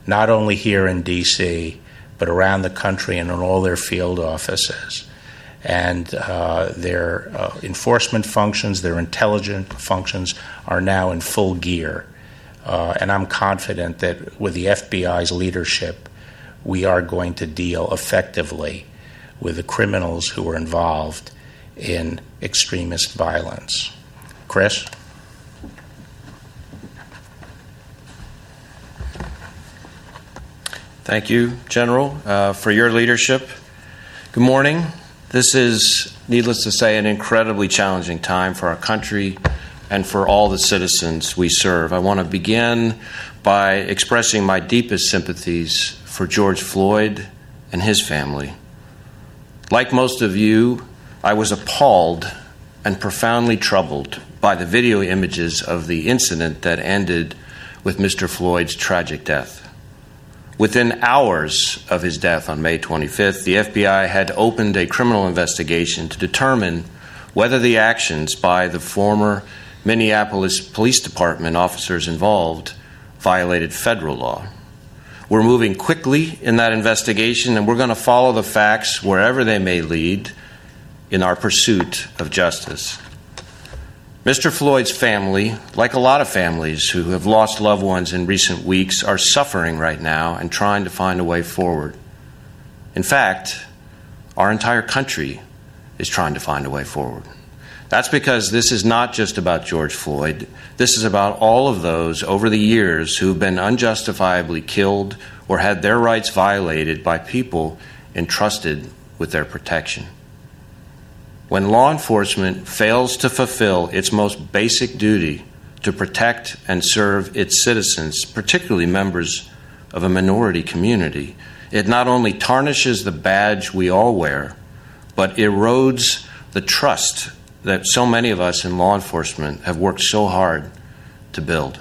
not only here in D.C., but around the country and in all their field offices. And uh, their uh, enforcement functions, their intelligence functions are now in full gear. Uh, and I'm confident that with the FBI's leadership, we are going to deal effectively with the criminals who are involved in extremist violence. Chris? Thank you, General, uh, for your leadership. Good morning. This is, needless to say, an incredibly challenging time for our country and for all the citizens we serve. I want to begin by expressing my deepest sympathies for George Floyd and his family. Like most of you, I was appalled and profoundly troubled by the video images of the incident that ended with Mr. Floyd's tragic death. Within hours of his death on May 25th, the FBI had opened a criminal investigation to determine whether the actions by the former Minneapolis Police Department officers involved violated federal law. We're moving quickly in that investigation, and we're going to follow the facts wherever they may lead in our pursuit of justice. Mr. Floyd's family, like a lot of families who have lost loved ones in recent weeks, are suffering right now and trying to find a way forward. In fact, our entire country is trying to find a way forward. That's because this is not just about George Floyd. This is about all of those over the years who've been unjustifiably killed or had their rights violated by people entrusted with their protection. When law enforcement fails to fulfill its most basic duty to protect and serve its citizens, particularly members of a minority community, it not only tarnishes the badge we all wear, but erodes the trust that so many of us in law enforcement have worked so hard to build.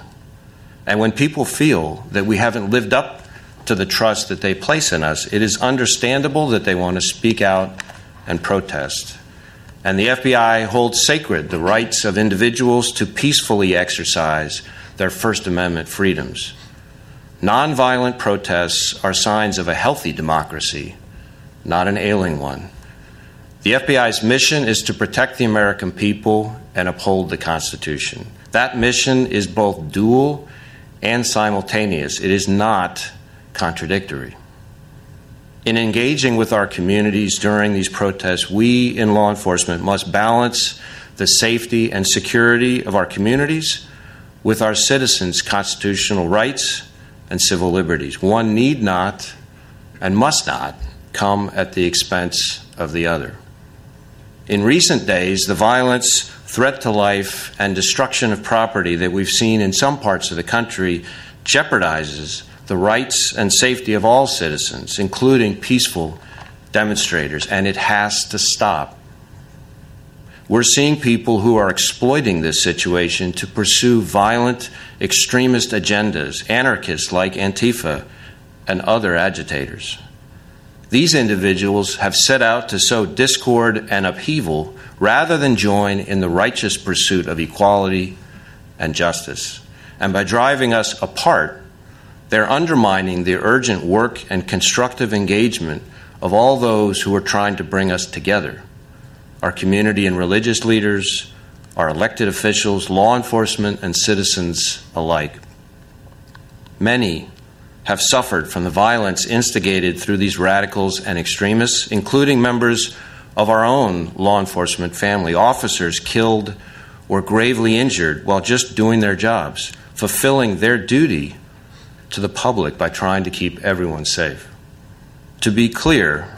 And when people feel that we haven't lived up to the trust that they place in us, it is understandable that they want to speak out and protest. And the FBI holds sacred the rights of individuals to peacefully exercise their First Amendment freedoms. Nonviolent protests are signs of a healthy democracy, not an ailing one. The FBI's mission is to protect the American people and uphold the Constitution. That mission is both dual and simultaneous, it is not contradictory. In engaging with our communities during these protests, we in law enforcement must balance the safety and security of our communities with our citizens' constitutional rights and civil liberties. One need not and must not come at the expense of the other. In recent days, the violence, threat to life, and destruction of property that we've seen in some parts of the country jeopardizes the rights and safety of all citizens, including peaceful demonstrators, and it has to stop. We're seeing people who are exploiting this situation to pursue violent extremist agendas, anarchists like Antifa and other agitators. These individuals have set out to sow discord and upheaval rather than join in the righteous pursuit of equality and justice. And by driving us apart, They're undermining the urgent work and constructive engagement of all those who are trying to bring us together our community and religious leaders, our elected officials, law enforcement, and citizens alike. Many have suffered from the violence instigated through these radicals and extremists, including members of our own law enforcement family, officers killed or gravely injured while just doing their jobs, fulfilling their duty to the public by trying to keep everyone safe. To be clear,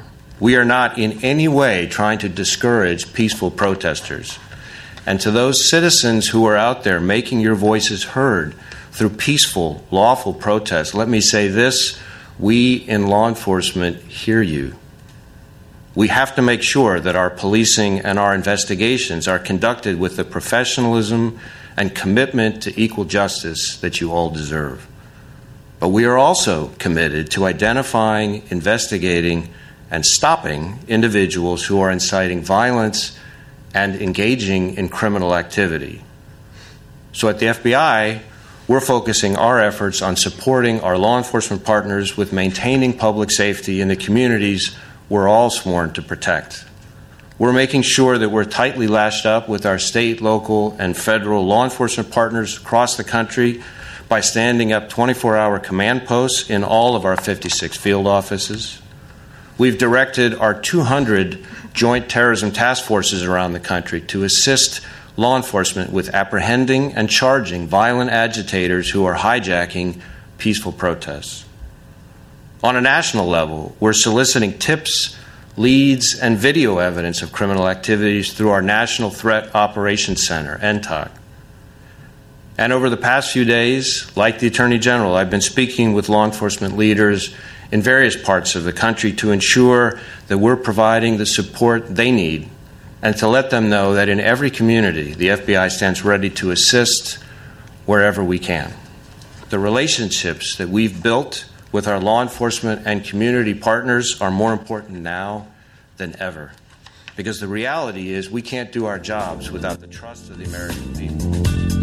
we are not in any way trying to discourage peaceful protesters. And to those citizens who are out there making your voices heard through peaceful, lawful protests, let me say this we in law enforcement hear you. We have to make sure that our policing and our investigations are conducted with the professionalism and commitment to equal justice that you all deserve. But we are also committed to identifying, investigating, and stopping individuals who are inciting violence and engaging in criminal activity. So at the FBI, we're focusing our efforts on supporting our law enforcement partners with maintaining public safety in the communities we're all sworn to protect. We're making sure that we're tightly lashed up with our state, local, and federal law enforcement partners across the country by standing up 24 hour command posts in all of our 56 field offices. We've directed our 200 joint terrorism task forces around the country to assist law enforcement with apprehending and charging violent agitators who are hijacking peaceful protests. On a national level, we're soliciting tips, leads, and video evidence of criminal activities through our National Threat Operations Center, NTOC. And over the past few days, like the Attorney General, I've been speaking with law enforcement leaders in various parts of the country to ensure that we're providing the support they need and to let them know that in every community, the FBI stands ready to assist wherever we can. The relationships that we've built with our law enforcement and community partners are more important now than ever. Because the reality is, we can't do our jobs without the trust of the American people.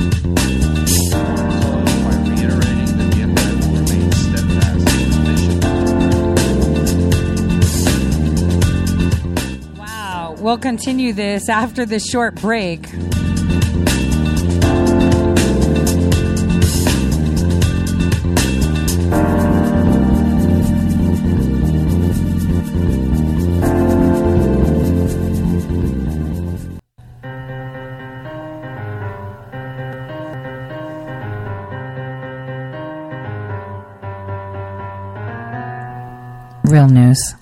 Wow. We'll continue this after this short break. News.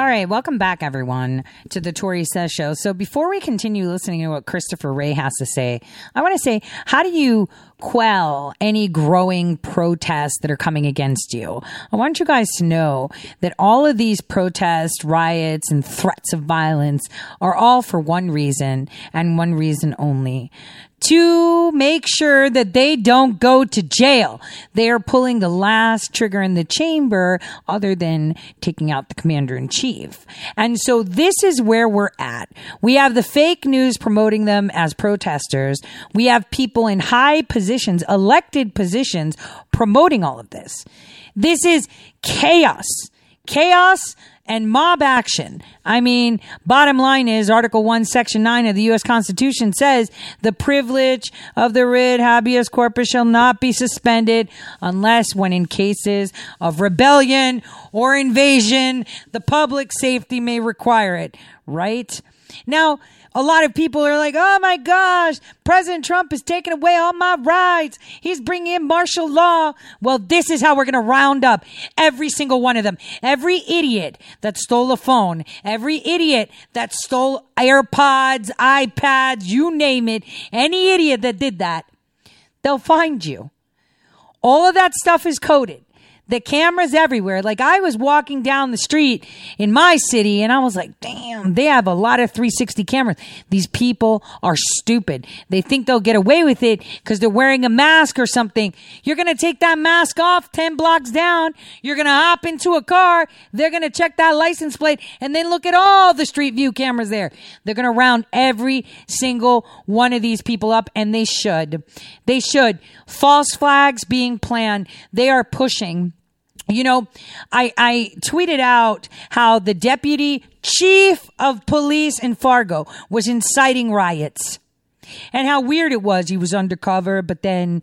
All right, welcome back, everyone, to the Tori Says Show. So, before we continue listening to what Christopher Wray has to say, I want to say, how do you quell any growing protests that are coming against you? I want you guys to know that all of these protests, riots, and threats of violence are all for one reason and one reason only to make sure that they don't go to jail. They are pulling the last trigger in the chamber other than taking out the commander in chief. And so this is where we're at. We have the fake news promoting them as protesters. We have people in high positions, elected positions promoting all of this. This is chaos. Chaos and mob action. I mean, bottom line is Article 1, Section 9 of the U.S. Constitution says the privilege of the writ habeas corpus shall not be suspended unless when in cases of rebellion or invasion, the public safety may require it, right? Now, a lot of people are like, oh my gosh, President Trump is taking away all my rights. He's bringing in martial law. Well, this is how we're going to round up every single one of them. Every idiot that stole a phone, every idiot that stole AirPods, iPads, you name it, any idiot that did that, they'll find you. All of that stuff is coded. The cameras everywhere. Like I was walking down the street in my city and I was like, damn, they have a lot of 360 cameras. These people are stupid. They think they'll get away with it because they're wearing a mask or something. You're going to take that mask off 10 blocks down. You're going to hop into a car. They're going to check that license plate and then look at all the street view cameras there. They're going to round every single one of these people up and they should. They should. False flags being planned. They are pushing. You know, I, I tweeted out how the deputy chief of police in Fargo was inciting riots and how weird it was. He was undercover, but then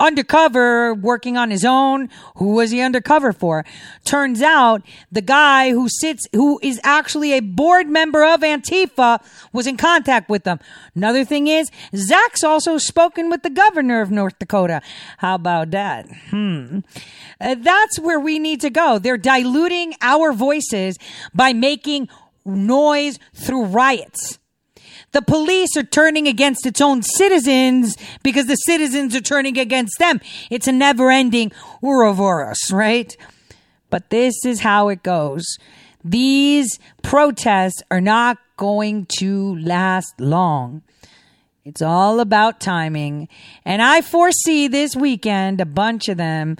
undercover working on his own. Who was he undercover for? Turns out the guy who sits, who is actually a board member of Antifa was in contact with them. Another thing is, Zach's also spoken with the governor of North Dakota. How about that? Hmm. Uh, that's where we need to go. They're diluting our voices by making noise through riots. The police are turning against its own citizens because the citizens are turning against them. It's a never ending Ouroboros, right? But this is how it goes. These protests are not going to last long. It's all about timing. And I foresee this weekend a bunch of them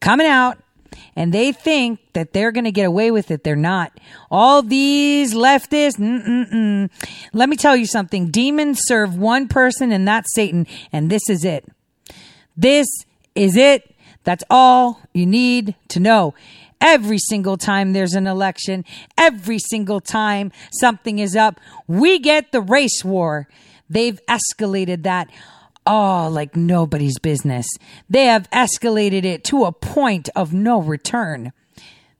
coming out and they think that they're going to get away with it. They're not. All these leftists, mm-mm-mm. let me tell you something. Demons serve one person, and that's Satan. And this is it. This is it. That's all you need to know. Every single time there's an election, every single time something is up, we get the race war. They've escalated that oh, like nobody's business. They have escalated it to a point of no return.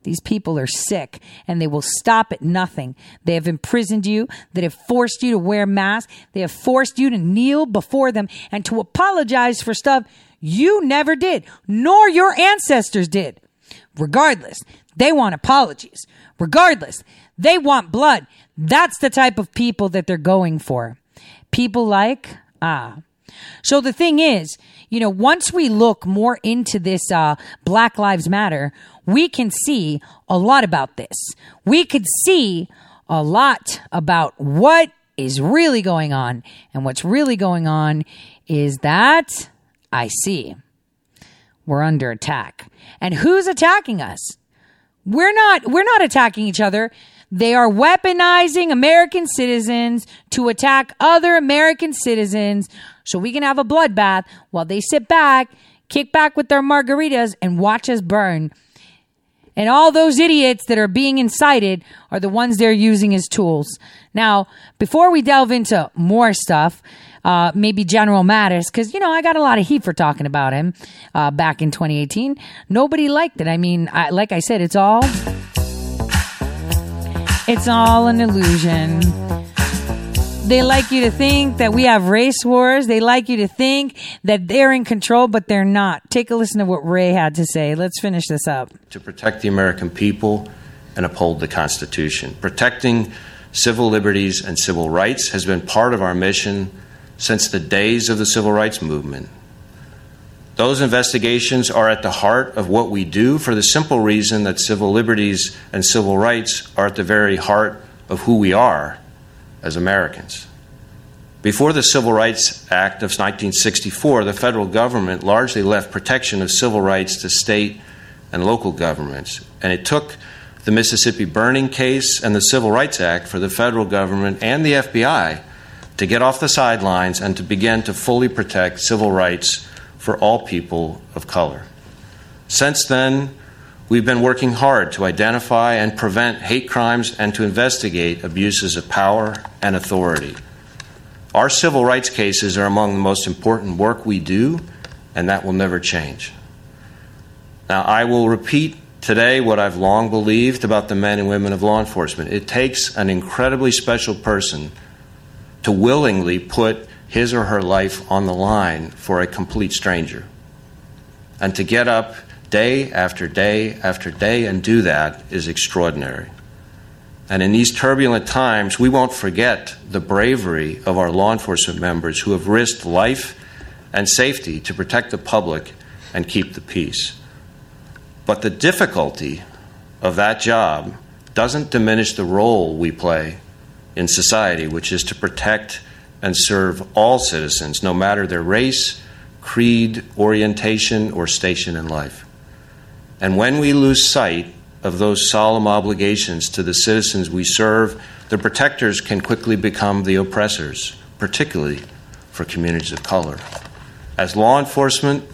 These people are sick and they will stop at nothing. They have imprisoned you. They have forced you to wear masks. They have forced you to kneel before them and to apologize for stuff you never did, nor your ancestors did. Regardless, they want apologies. Regardless, they want blood. That's the type of people that they're going for. People like, ah, so the thing is, you know, once we look more into this uh, Black Lives Matter, we can see a lot about this. We could see a lot about what is really going on. And what's really going on is that I see we're under attack. And who's attacking us? We're not we're not attacking each other. They are weaponizing American citizens to attack other American citizens so we can have a bloodbath while they sit back, kick back with their margaritas, and watch us burn. And all those idiots that are being incited are the ones they're using as tools. Now, before we delve into more stuff, uh, maybe General Mattis, because, you know, I got a lot of heat for talking about him uh, back in 2018. Nobody liked it. I mean, I, like I said, it's all. It's all an illusion. They like you to think that we have race wars. They like you to think that they're in control, but they're not. Take a listen to what Wray had to say. Let's finish this up. to protect the American people and uphold the Constitution. Protecting civil liberties and civil rights has been part of our mission since the days of the civil rights movement. Those investigations are at the heart of what we do for the simple reason that civil liberties and civil rights are at the very heart of who we are as Americans. Before the Civil Rights Act of 1964, the federal government largely left protection of civil rights to state and local governments, and it took the Mississippi burning case and the Civil Rights Act for the federal government and the FBI to get off the sidelines and to begin to fully protect civil rights for all people of color. Since then, we've been working hard to identify and prevent hate crimes and to investigate abuses of power and authority. Our civil rights cases are among the most important work we do, and that will never change. Now, I will repeat today what I've long believed about the men and women of law enforcement. It takes an incredibly special person to willingly put his or her life on the line for a complete stranger. And to get up day after day after day and do that is extraordinary. And in these turbulent times, we won't forget the bravery of our law enforcement members who have risked life and safety to protect the public and keep the peace. But the difficulty of that job doesn't diminish the role we play in society, which is to protect and serve all citizens, no matter their race, creed, orientation, or station in life. And when we lose sight of those solemn obligations to the citizens we serve, the protectors can quickly become the oppressors, particularly for communities of color. As law enforcement,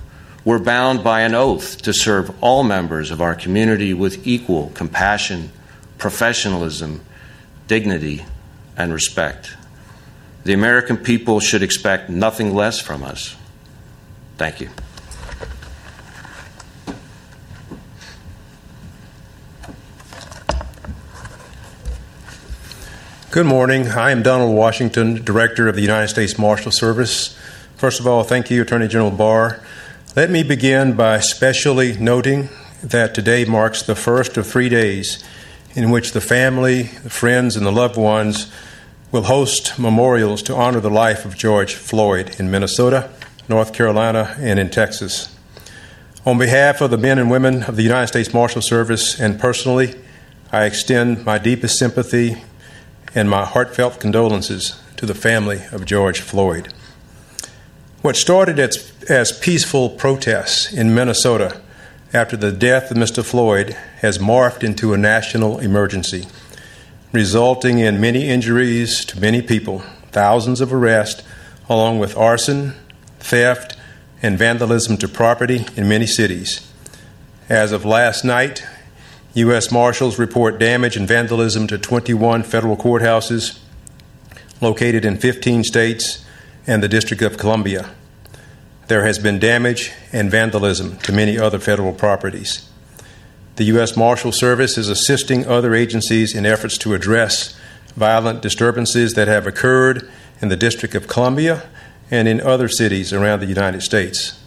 we're bound by an oath to serve all members of our community with equal compassion, professionalism, dignity, and respect. The American people should expect nothing less from us. Thank you. Good morning. I am Donald Washington, Director of the United States Marshal Service. First of all, thank you, Attorney General Barr. Let me begin by specially noting that today marks the first of three days in which the family, the friends, and the loved ones will host memorials to honor the life of George Floyd in Minnesota, North Carolina, and in Texas. On behalf of the men and women of the United States Marshal Service and personally, I extend my deepest sympathy and my heartfelt condolences to the family of George Floyd. What started as, as peaceful protests in Minnesota after the death of Mr. Floyd has morphed into a national emergency, resulting in many injuries to many people, thousands of arrests, along with arson, theft, and vandalism to property in many cities. As of last night, U.S. Marshals report damage and vandalism to 21 federal courthouses located in 15 states and the District of Columbia. There has been damage and vandalism to many other federal properties. The U.S. Marshal Service is assisting other agencies in efforts to address violent disturbances that have occurred in the District of Columbia and in other cities around the United States.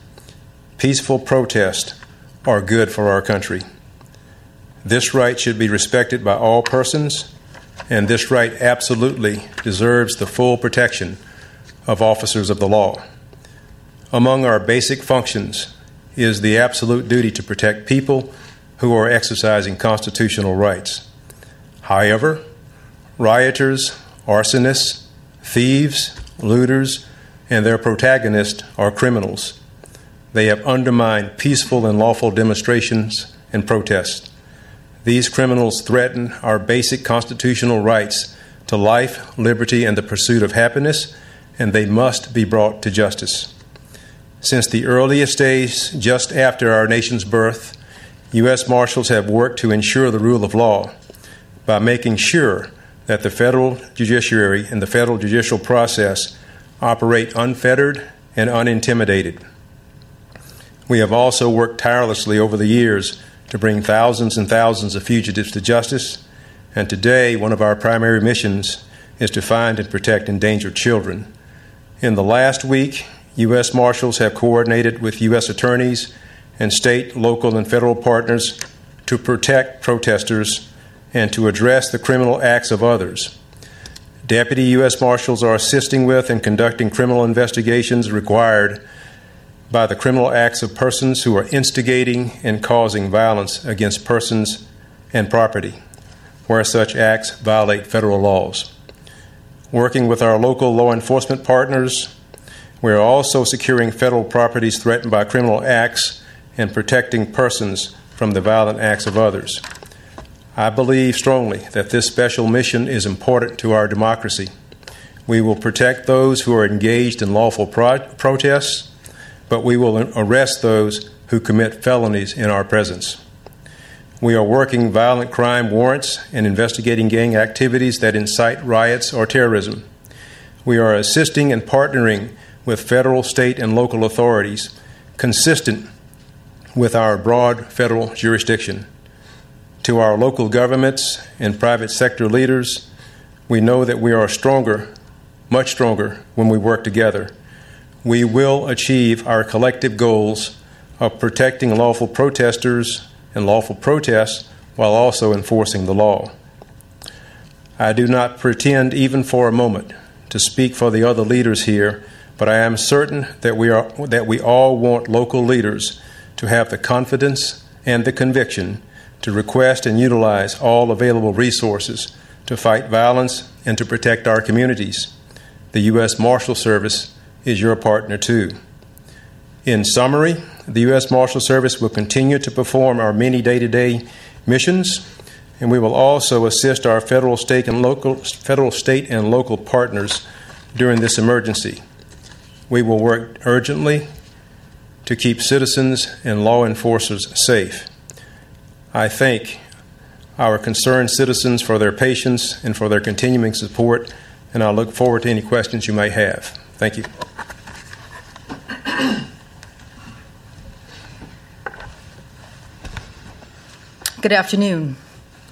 Peaceful protests are good for our country. This right should be respected by all persons, and this right absolutely deserves the full protection of officers of the law. Among our basic functions is the absolute duty to protect people who are exercising constitutional rights. However, rioters, arsonists, thieves, looters, and their protagonists are criminals. They have undermined peaceful and lawful demonstrations and protests. These criminals threaten our basic constitutional rights to life, liberty, and the pursuit of happiness, and they must be brought to justice. Since the earliest days, just after our nation's birth, U.S. Marshals have worked to ensure the rule of law by making sure that the federal judiciary and the federal judicial process operate unfettered and unintimidated. We have also worked tirelessly over the years to bring thousands and thousands of fugitives to justice, and today one of our primary missions is to find and protect endangered children. In the last week, U.S. Marshals have coordinated with U.S. attorneys and state, local, and federal partners to protect protesters and to address the criminal acts of others. Deputy U.S. Marshals are assisting with and conducting criminal investigations required by the criminal acts of persons who are instigating and causing violence against persons and property, where such acts violate federal laws. Working with our local law enforcement partners, we are also securing federal properties threatened by criminal acts and protecting persons from the violent acts of others. I believe strongly that this special mission is important to our democracy. We will protect those who are engaged in lawful pro- protests, but we will arrest those who commit felonies in our presence. We are working violent crime warrants and investigating gang activities that incite riots or terrorism. We are assisting and partnering with federal, state, and local authorities consistent with our broad federal jurisdiction. To our local governments and private sector leaders, we know that we are stronger, much stronger, when we work together. We will achieve our collective goals of protecting lawful protesters and lawful protests while also enforcing the law. I do not pretend, even for a moment, to speak for the other leaders here, but I am certain that we, are, that we all want local leaders to have the confidence and the conviction to request and utilize all available resources to fight violence and to protect our communities. The U.S. Marshal Service is your partner too. In summary, the U.S. Marshal Service will continue to perform our many day to day missions, and we will also assist our federal, state, and local, federal, state, and local partners during this emergency. We will work urgently to keep citizens and law enforcers safe. I thank our concerned citizens for their patience and for their continuing support, and I look forward to any questions you may have. Thank you. Good afternoon.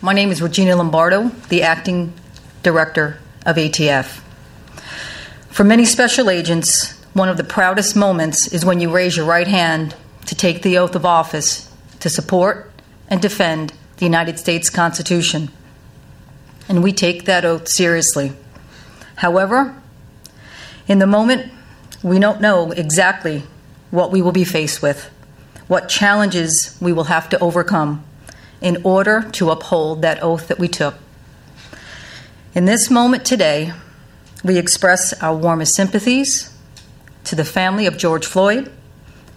My name is Regina Lombardo, the acting director of ATF. For many special agents, one of the proudest moments is when you raise your right hand to take the oath of office to support and defend the United States Constitution. And we take that oath seriously. However, in the moment, we don't know exactly what we will be faced with, what challenges we will have to overcome in order to uphold that oath that we took. In this moment today, we express our warmest sympathies to the family of George Floyd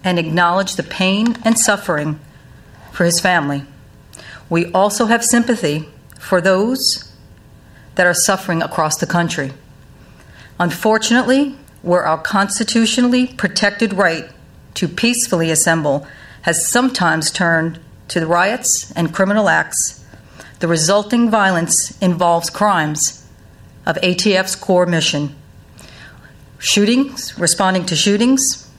and acknowledge the pain and suffering for his family. We also have sympathy for those that are suffering across the country. Unfortunately, where our constitutionally protected right to peacefully assemble has sometimes turned to riots and criminal acts, the resulting violence involves crimes of ATF's core mission shootings, responding to shootings,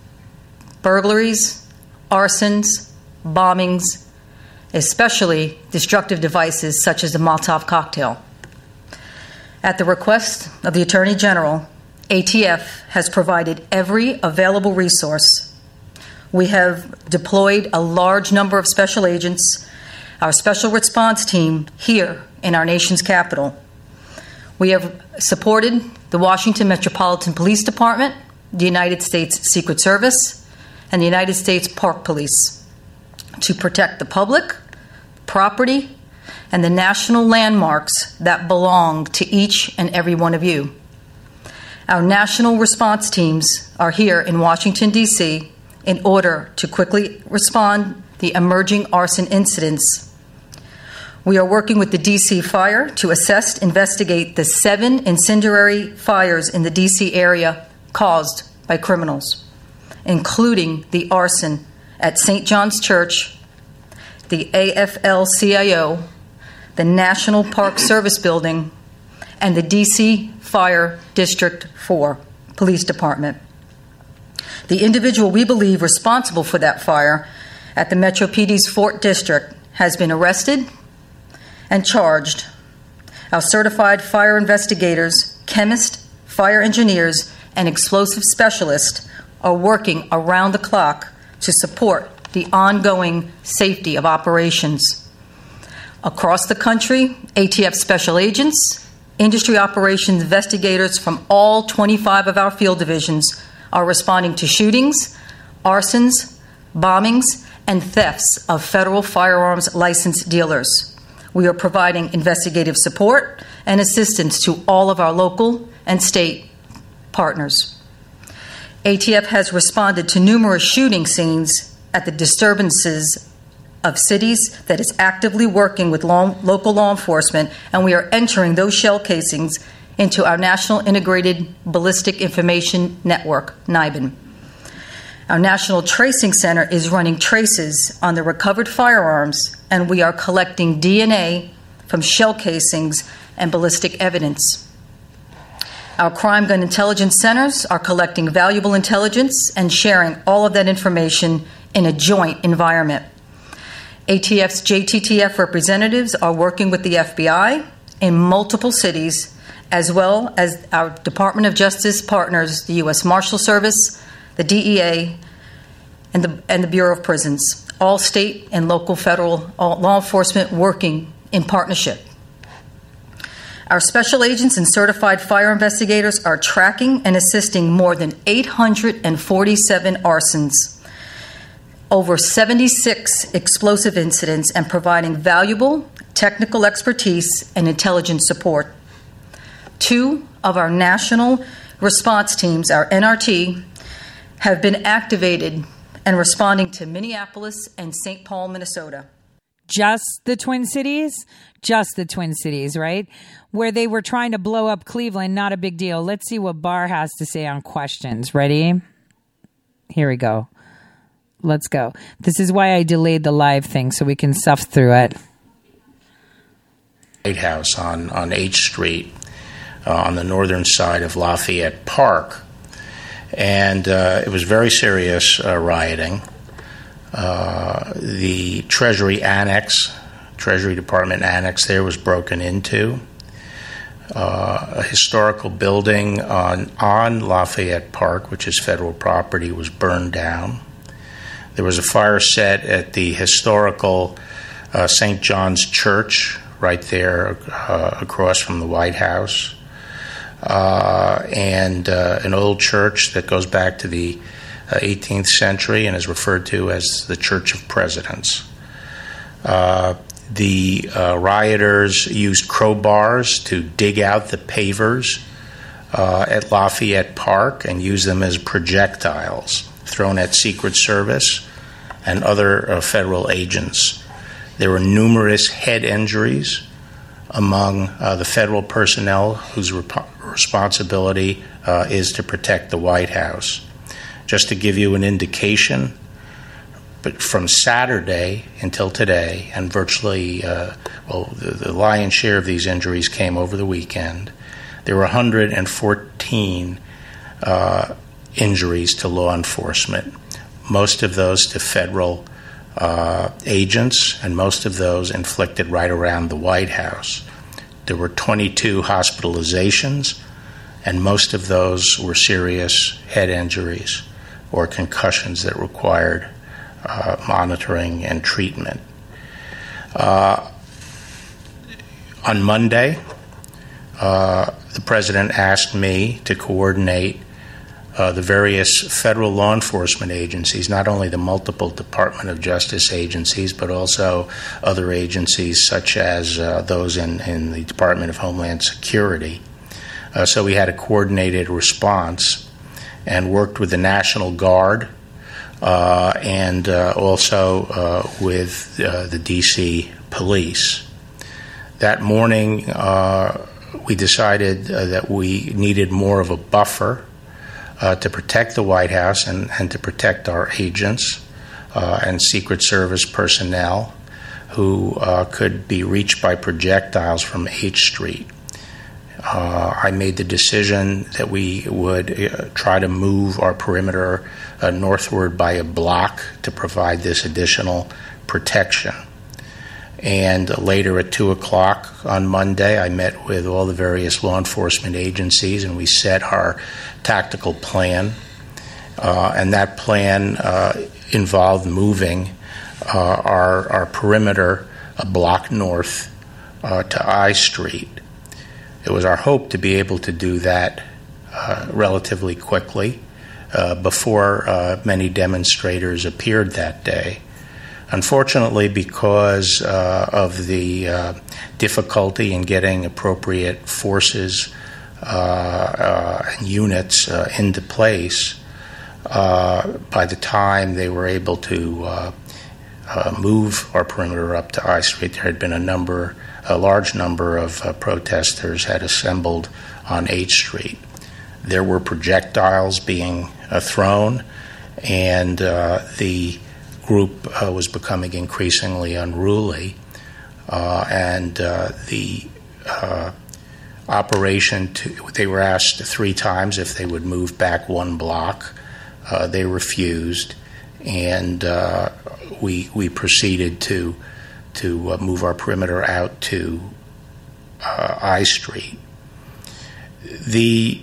burglaries, arsons, bombings, especially destructive devices such as the Molotov cocktail. At the request of the Attorney General, ATF has provided every available resource we have deployed a large number of special agents, our special response team here in our nation's capital. We have supported the Washington Metropolitan Police Department, the United States Secret Service, and the United States Park Police to protect the public, property, and the national landmarks that belong to each and every one of you. Our national response teams are here in Washington, D.C in order to quickly respond the emerging arson incidents. We are working with the DC Fire to assess, investigate the seven incendiary fires in the DC area caused by criminals, including the arson at St. John's Church, the AFL CIO, the National Park Service Building, and the DC Fire District 4 Police Department. The individual we believe responsible for that fire at the Metro PD's Fort District has been arrested and charged. Our certified fire investigators, chemists, fire engineers, and explosive specialists are working around the clock to support the ongoing safety of operations. Across the country, ATF special agents, industry operations investigators from all 25 of our field divisions are responding to shootings, arsons, bombings, and thefts of federal firearms licensed dealers. We are providing investigative support and assistance to all of our local and state partners. ATF has responded to numerous shooting scenes at the disturbances of cities that is actively working with law, local law enforcement, and we are entering those shell casings into our National Integrated Ballistic Information Network, NIBIN. Our National Tracing Center is running traces on the recovered firearms, and we are collecting DNA from shell casings and ballistic evidence. Our crime gun intelligence centers are collecting valuable intelligence and sharing all of that information in a joint environment. ATF's JTTF representatives are working with the FBI in multiple cities as well as our Department of Justice partners, the U.S. Marshal Service, the DEA, and the, and the Bureau of Prisons, all state and local federal uh, law enforcement working in partnership. Our special agents and certified fire investigators are tracking and assisting more than 847 arsons, over 76 explosive incidents and providing valuable technical expertise and intelligence support. Two of our national response teams, our NRT, have been activated and responding to Minneapolis and St. Paul, Minnesota. just the Twin Cities, just the Twin Cities, right? Where they were trying to blow up Cleveland, not a big deal. Let's see what Barr has to say on questions. Ready? Here we go. Let's go. This is why I delayed the live thing so we can stuff through it. White House on, on H Street uh, on the northern side of Lafayette Park. And uh, it was very serious uh, rioting. Uh, the Treasury Annex, Treasury Department Annex there was broken into. Uh, a historical building on, on Lafayette Park, which is federal property, was burned down. There was a fire set at the historical uh, St. John's Church right there uh, across from the White House, uh, and uh, an old church that goes back to the uh, 18th century and is referred to as the Church of Presidents. Uh, the uh, rioters used crowbars to dig out the pavers uh, at Lafayette Park and use them as projectiles thrown at Secret Service and other uh, federal agents. There were numerous head injuries among uh, the federal personnel whose rep- responsibility uh, is to protect the White House. Just to give you an indication, but from Saturday until today, and virtually, uh, well, the, the lion's share of these injuries came over the weekend. There were 114 uh, injuries to law enforcement, most of those to federal uh, agents, and most of those inflicted right around the White House. There were 22 hospitalizations, and most of those were serious head injuries or concussions that required uh, monitoring and treatment. Uh, on Monday, uh, the president asked me to coordinate uh, the various federal law enforcement agencies, not only the multiple Department of Justice agencies, but also other agencies such as uh, those in, in the Department of Homeland Security. Uh, so we had a coordinated response and worked with the National Guard uh, and uh, also uh, with the DC police. That morning, we decided that we needed more of a buffer uh, to protect the White House and, and to protect our agents uh, and Secret Service personnel who uh, could be reached by projectiles from H Street. Uh, I made the decision that we would uh, try to move our perimeter northward by a block to provide this additional protection. And later at 2 o'clock on Monday, I met with all the various law enforcement agencies and we set our tactical plan. Uh, and that plan uh, involved moving uh, our, our perimeter a block north uh, to I Street. It was our hope to be able to do that uh, relatively quickly uh, before many demonstrators appeared that day. Unfortunately, because uh, of the uh, difficulty in getting appropriate forces uh, uh, and units uh, into place, by the time they were able to move our perimeter up to I Street, there had been a number, a large number of protesters had assembled on H Street. There were projectiles being thrown, and the group uh, was becoming increasingly unruly, uh, and uh, the uh, operation to, they were asked three times if they would move back one block. Uh, they refused, and we we proceeded to to move our perimeter out to I Street. The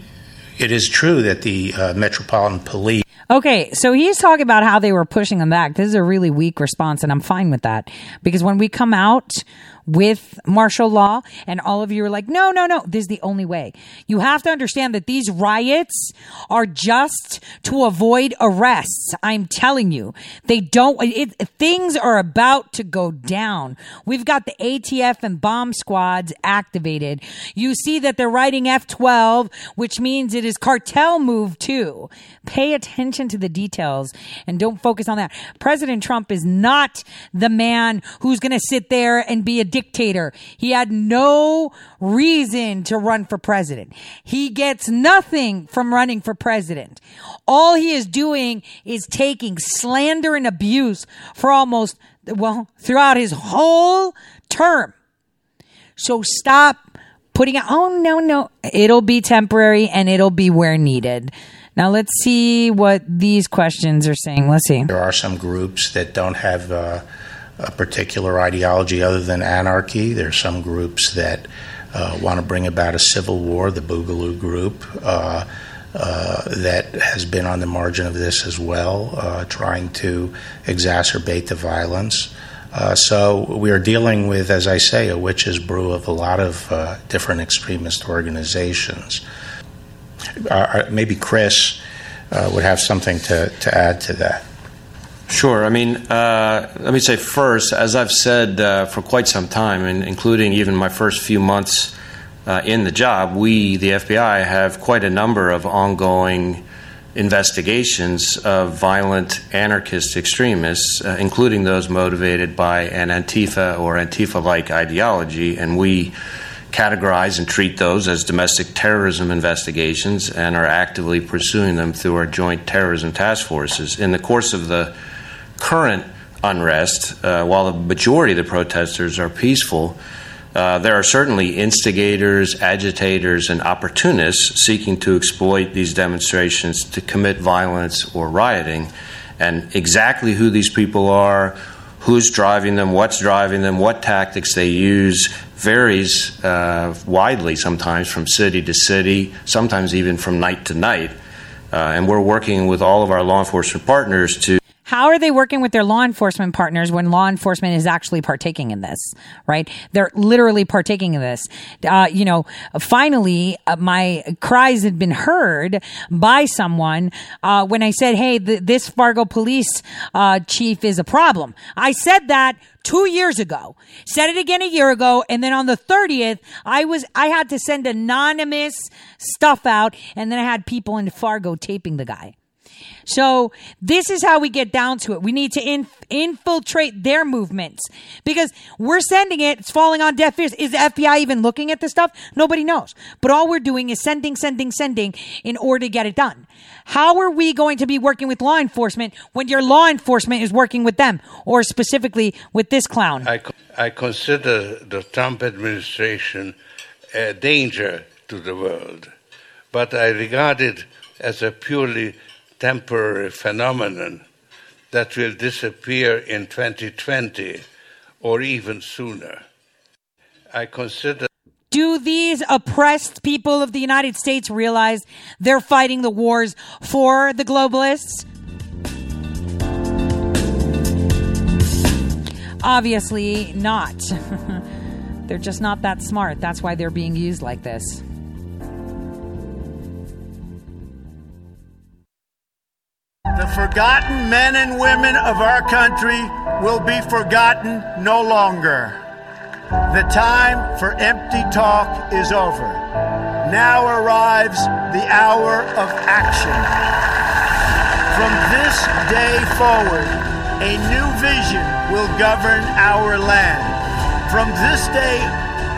it is true that the Metropolitan Police Okay, so he's talking about how they were pushing him back. This is a really weak response, and I'm fine with that because when we come out with martial law and all of you are like, no, no, no, this is the only way. You have to understand that these riots are just to avoid arrests. I'm telling you, they don't, it, things are about to go down. We've got the ATF and bomb squads activated. You see that they're writing F12, which means it is cartel move too. Pay attention to the details and don't focus on that. President Trump is not the man who's going to sit there and be a dictator. He had no reason to run for president. He gets nothing from running for president. All he is doing is taking slander and abuse for almost, well, throughout his whole term. So stop putting oh, no, no, it'll be temporary and it'll be where needed. Now let's see what these questions are saying. Let's see. There are some groups that don't have uh, a particular ideology other than anarchy. There are some groups that uh, want to bring about a civil war, the Boogaloo group. Uh, uh, that has been on the margin of this as well, uh, trying to exacerbate the violence. Uh, so we are dealing with, as I say, a witch's brew of a lot of uh, different extremist organizations. Maybe Chris would have something to, to add to that. Sure. I mean, uh, let me say first, as I've said uh, for quite some time, and including even my first few months uh, in the job, we, the FBI, have quite a number of ongoing investigations of violent anarchist extremists, uh, including those motivated by an Antifa or Antifa like ideology. And we categorize and treat those as domestic terrorism investigations and are actively pursuing them through our joint terrorism task forces. In the course of the current unrest, uh, while the majority of the protesters are peaceful, uh, there are certainly instigators, agitators, and opportunists seeking to exploit these demonstrations to commit violence or rioting. And exactly who these people are, who's driving them, what's driving them, what tactics they use varies uh, widely sometimes from city to city, sometimes even from night to night. Uh, and we're working with all of our law enforcement partners to How are they working with their law enforcement partners when law enforcement is actually partaking in this, right? They're literally partaking in this. Uh, you know, finally, uh, my cries had been heard by someone uh, when I said, hey, th- this Fargo police uh, chief is a problem. I said that two years ago said it again a year ago and then on the 30th i was i had to send anonymous stuff out and then i had people in fargo taping the guy so this is how we get down to it. We need to in, infiltrate their movements because we're sending it. It's falling on deaf ears. Is the FBI even looking at this stuff? Nobody knows. But all we're doing is sending, sending, sending in order to get it done. How are we going to be working with law enforcement when your law enforcement is working with them or specifically with this clown? I, I consider the Trump administration a danger to the world, but I regard it as a purely temporary phenomenon that will disappear in 2020 or even sooner. I consider Do these oppressed people of the United States realize they're fighting the wars for the globalists? Obviously not. they're just not that smart. That's why they're being used like this. The forgotten men and women of our country will be forgotten no longer. The time for empty talk is over. Now arrives the hour of action. From this day forward, a new vision will govern our land. From this day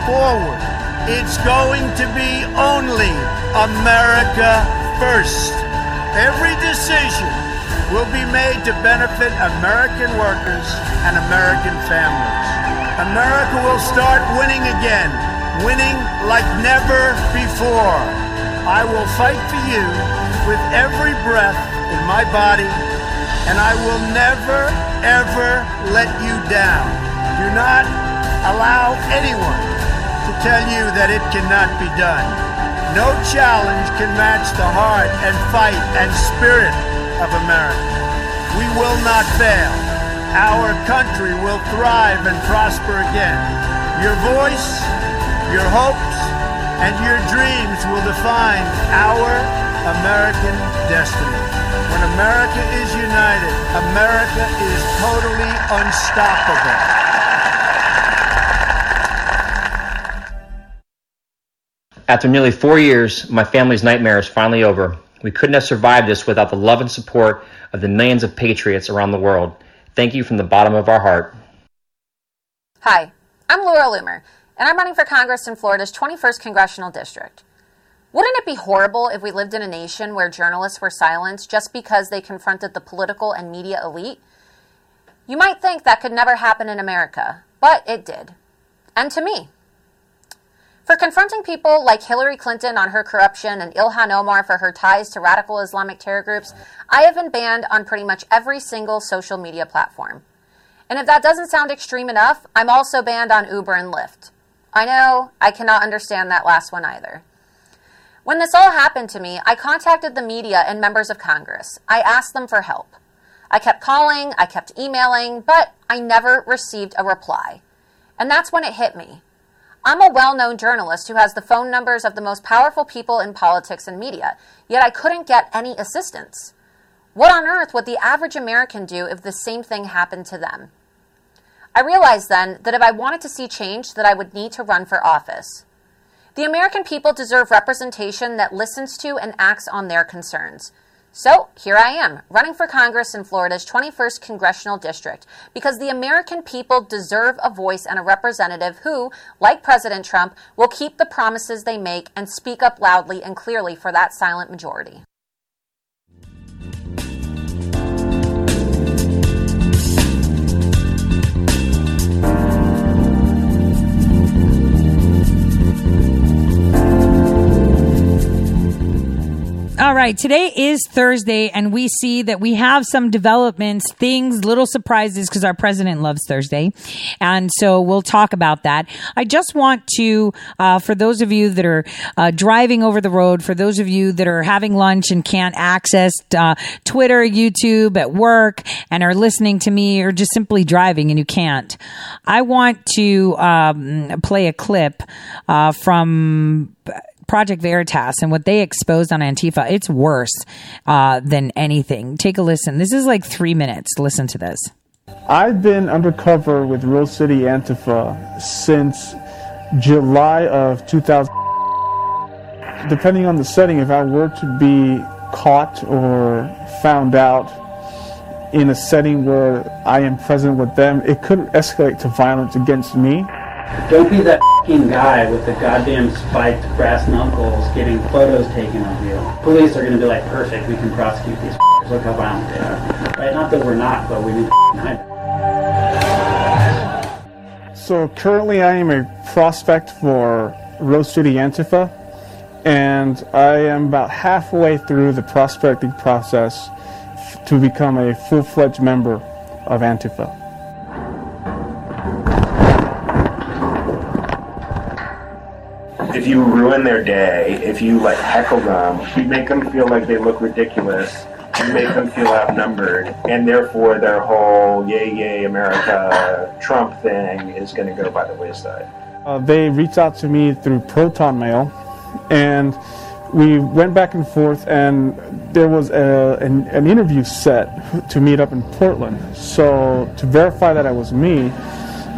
forward, it's going to be only America first. Every decision will be made to benefit American workers and American families. America will start winning again, winning like never before. I will fight for you with every breath in my body, and I will never, ever let you down. Do not allow anyone to tell you that it cannot be done. No challenge can match the heart and fight and spirit of America. We will not fail. Our country will thrive and prosper again. Your voice, your hopes, and your dreams will define our American destiny. When America is united, America is totally unstoppable. After nearly four years, my family's nightmare is finally over. We couldn't have survived this without the love and support of the millions of patriots around the world. Thank you from the bottom of our heart. Hi, I'm Laura Loomer, and I'm running for Congress in Florida's 21st Congressional District. Wouldn't it be horrible if we lived in a nation where journalists were silenced just because they confronted the political and media elite? You might think that could never happen in America, but it did. And to me. For confronting people like Hillary Clinton on her corruption and Ilhan Omar for her ties to radical Islamic terror groups, I have been banned on pretty much every single social media platform. And if that doesn't sound extreme enough, I'm also banned on Uber and Lyft. I know, I cannot understand that last one either. When this all happened to me, I contacted the media and members of Congress. I asked them for help. I kept calling, I kept emailing, but I never received a reply. And that's when it hit me. I'm a well known journalist who has the phone numbers of the most powerful people in politics and media, yet I couldn't get any assistance. What on earth would the average American do if the same thing happened to them? I realized then that if I wanted to see change that I would need to run for office. The American people deserve representation that listens to and acts on their concerns. So here I am, running for Congress in Florida's 21st Congressional District, because the American people deserve a voice and a representative who, like President Trump, will keep the promises they make and speak up loudly and clearly for that silent majority. All right, today is Thursday, and we see that we have some developments, things, little surprises, because our president loves Thursday. And so we'll talk about that. I just want to, uh, for those of you that are uh, driving over the road, for those of you that are having lunch and can't access uh, Twitter, YouTube at work, and are listening to me, or just simply driving and you can't, I want to um, play a clip uh, from. Project Veritas and what they exposed on Antifa, it's worse uh, than anything. Take a listen. This is like three minutes. Listen to this. I've been undercover with Rose City Antifa since July of 2000. Depending on the setting, if I were to be caught or found out in a setting where I am present with them, it could escalate to violence against me. Don't be that fing guy with the goddamn spiked brass knuckles getting photos taken of you. Police are going to be like, perfect, we can prosecute these f***ers. Look how violent they are. Right? Not that we're not, but we need to hide. So currently, I am a prospect for Rose City Antifa, and I am about halfway through the prospecting process to become a full fledged member of Antifa. If you ruin their day, if you like heckle them, you make them feel like they look ridiculous, you make them feel outnumbered, and therefore their whole yay yay America Trump thing is going to go by the wayside. Uh, they reached out to me through Proton Mail, and we went back and forth, and there was a, an, an interview set to meet up in Portland. So to verify that I was me,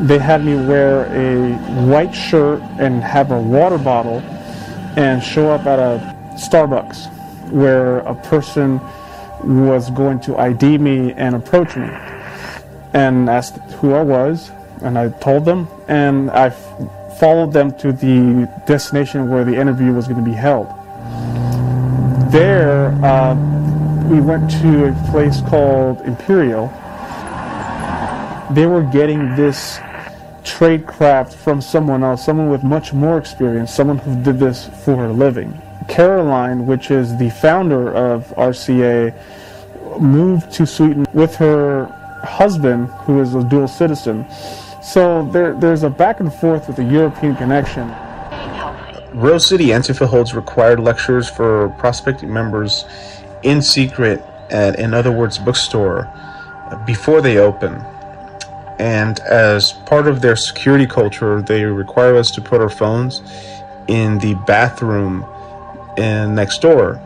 they had me wear a white shirt and have a water bottle and show up at a Starbucks where a person was going to ID me and approach me and asked who I was and I told them and I followed them to the destination where the interview was going to be held. There, uh, we went to a place called Imperial. They were getting this trade craft from someone else, someone with much more experience, someone who did this for a living. Caroline, which is the founder of RCA, moved to Sweden with her husband, who is a dual citizen. So there, there's a back and forth with a European connection. Rose City Antifa holds required lectures for prospecting members in secret at In Other Words bookstore before they open. And as part of their security culture, they require us to put our phones in the bathroom in next door.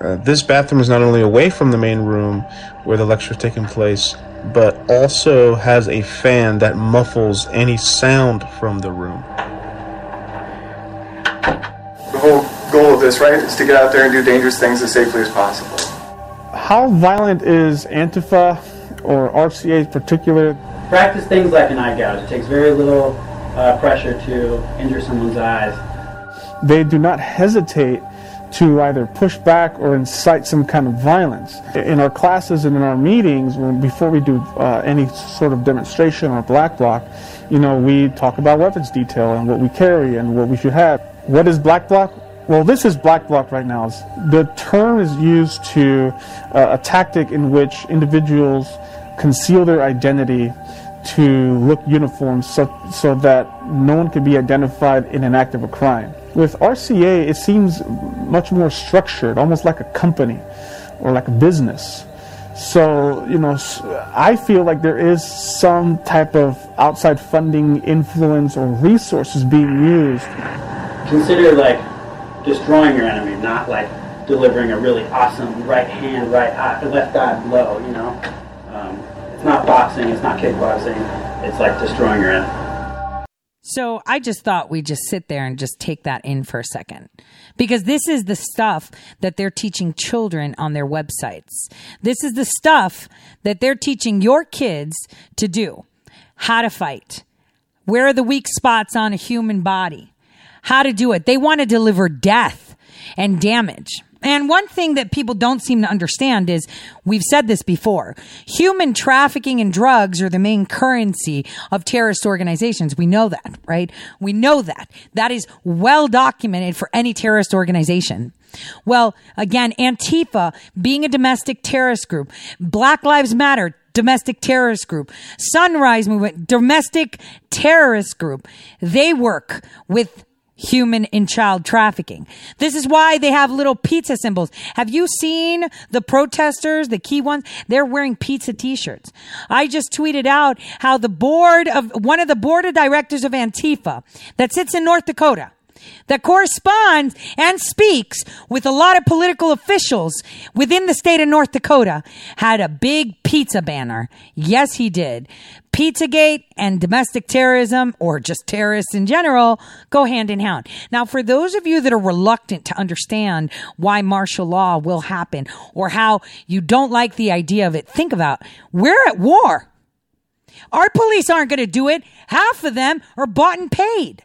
Uh, this bathroom is not only away from the main room where the lecture is taking place, but also has a fan that muffles any sound from the room. The whole goal of this, right, is to get out there and do dangerous things as safely as possible. How violent is Antifa or RCA in particular? Practice things like an eye gouge. It takes very little uh, pressure to injure someone's eyes. They do not hesitate to either push back or incite some kind of violence. In our classes and in our meetings, when, before we do uh, any sort of demonstration or black bloc, you know, we talk about weapons detail and what we carry and what we should have. What is black bloc? Well, this is black bloc right now. The term is used to uh, a tactic in which individuals conceal their identity to look uniform so, so that no one can be identified in an act of a crime. With RCA, it seems much more structured, almost like a company or like a business. So, you know, I feel like there is some type of outside funding influence or resources being used. Consider like destroying your enemy, not like delivering a really awesome right hand, right eye, left eye blow, you know? It's not boxing, it's not kickboxing, it's like destroying your enemy. So I just thought we'd just sit there and just take that in for a second. Because this is the stuff that they're teaching children on their websites. This is the stuff that they're teaching your kids to do. How to fight. Where are the weak spots on a human body? How to do it. They want to deliver death and damage. And one thing that people don't seem to understand is we've said this before. Human trafficking and drugs are the main currency of terrorist organizations. We know that, right? We know that. That is well documented for any terrorist organization. Well, again, Antifa being a domestic terrorist group, Black Lives Matter, domestic terrorist group, Sunrise Movement, domestic terrorist group. They work with human and child trafficking. This is why they have little pizza symbols. Have you seen the protesters, the key ones? They're wearing pizza t-shirts. I just tweeted out how the board of one of the board of directors of Antifa that sits in North Dakota that corresponds and speaks with a lot of political officials within the state of North Dakota had a big pizza banner. Yes, he did. Pizzagate and domestic terrorism, or just terrorists in general, go hand in hand. Now, for those of you that are reluctant to understand why martial law will happen or how you don't like the idea of it, think about we're at war. Our police aren't going to do it. Half of them are bought and paid.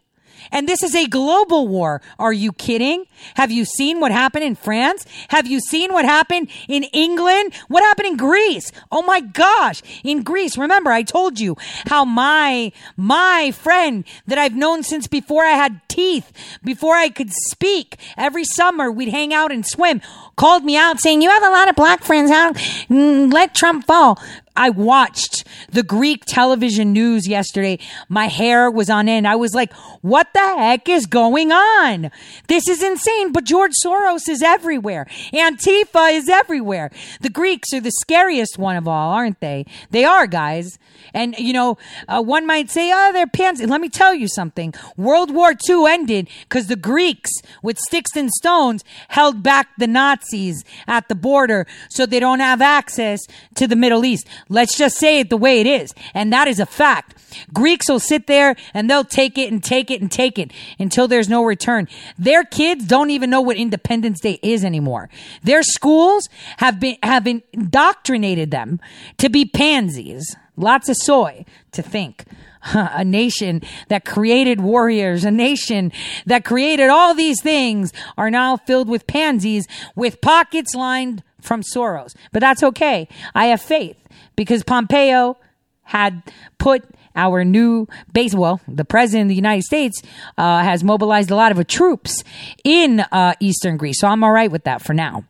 And this is a global war. Are you kidding? Have you seen what happened in France? Have you seen what happened in England? What happened in Greece? Oh my gosh. In Greece, remember I told you how my, my friend that I've known since before I had teeth, before I could speak, every summer we'd hang out and swim, called me out saying, you have a lot of black friends. How mm, let Trump fall. I watched the Greek television news yesterday. My hair was on end. I was like, what the heck is going on? This is insane. But George Soros is everywhere. Antifa is everywhere. The Greeks are the scariest one of all, aren't they? They are, guys. And, you know, uh, one might say, oh, they're pansy. Let me tell you something. World War II ended because the Greeks with sticks and stones held back the Nazis at the border so they don't have access to the Middle East. Let's just say it the way it is. And that is a fact. Greeks will sit there and they'll take it and take it and take it until there's no return. Their kids don't even know what Independence Day is anymore. Their schools have been, have indoctrinated them to be pansies. Lots of soy to think. a nation that created warriors, a nation that created all these things are now filled with pansies with pockets lined from Soros. But that's okay. I have faith because Pompeo had put our new base. Well, the president of the United States uh, has mobilized a lot of troops in uh, eastern Greece, so I'm all right with that for now.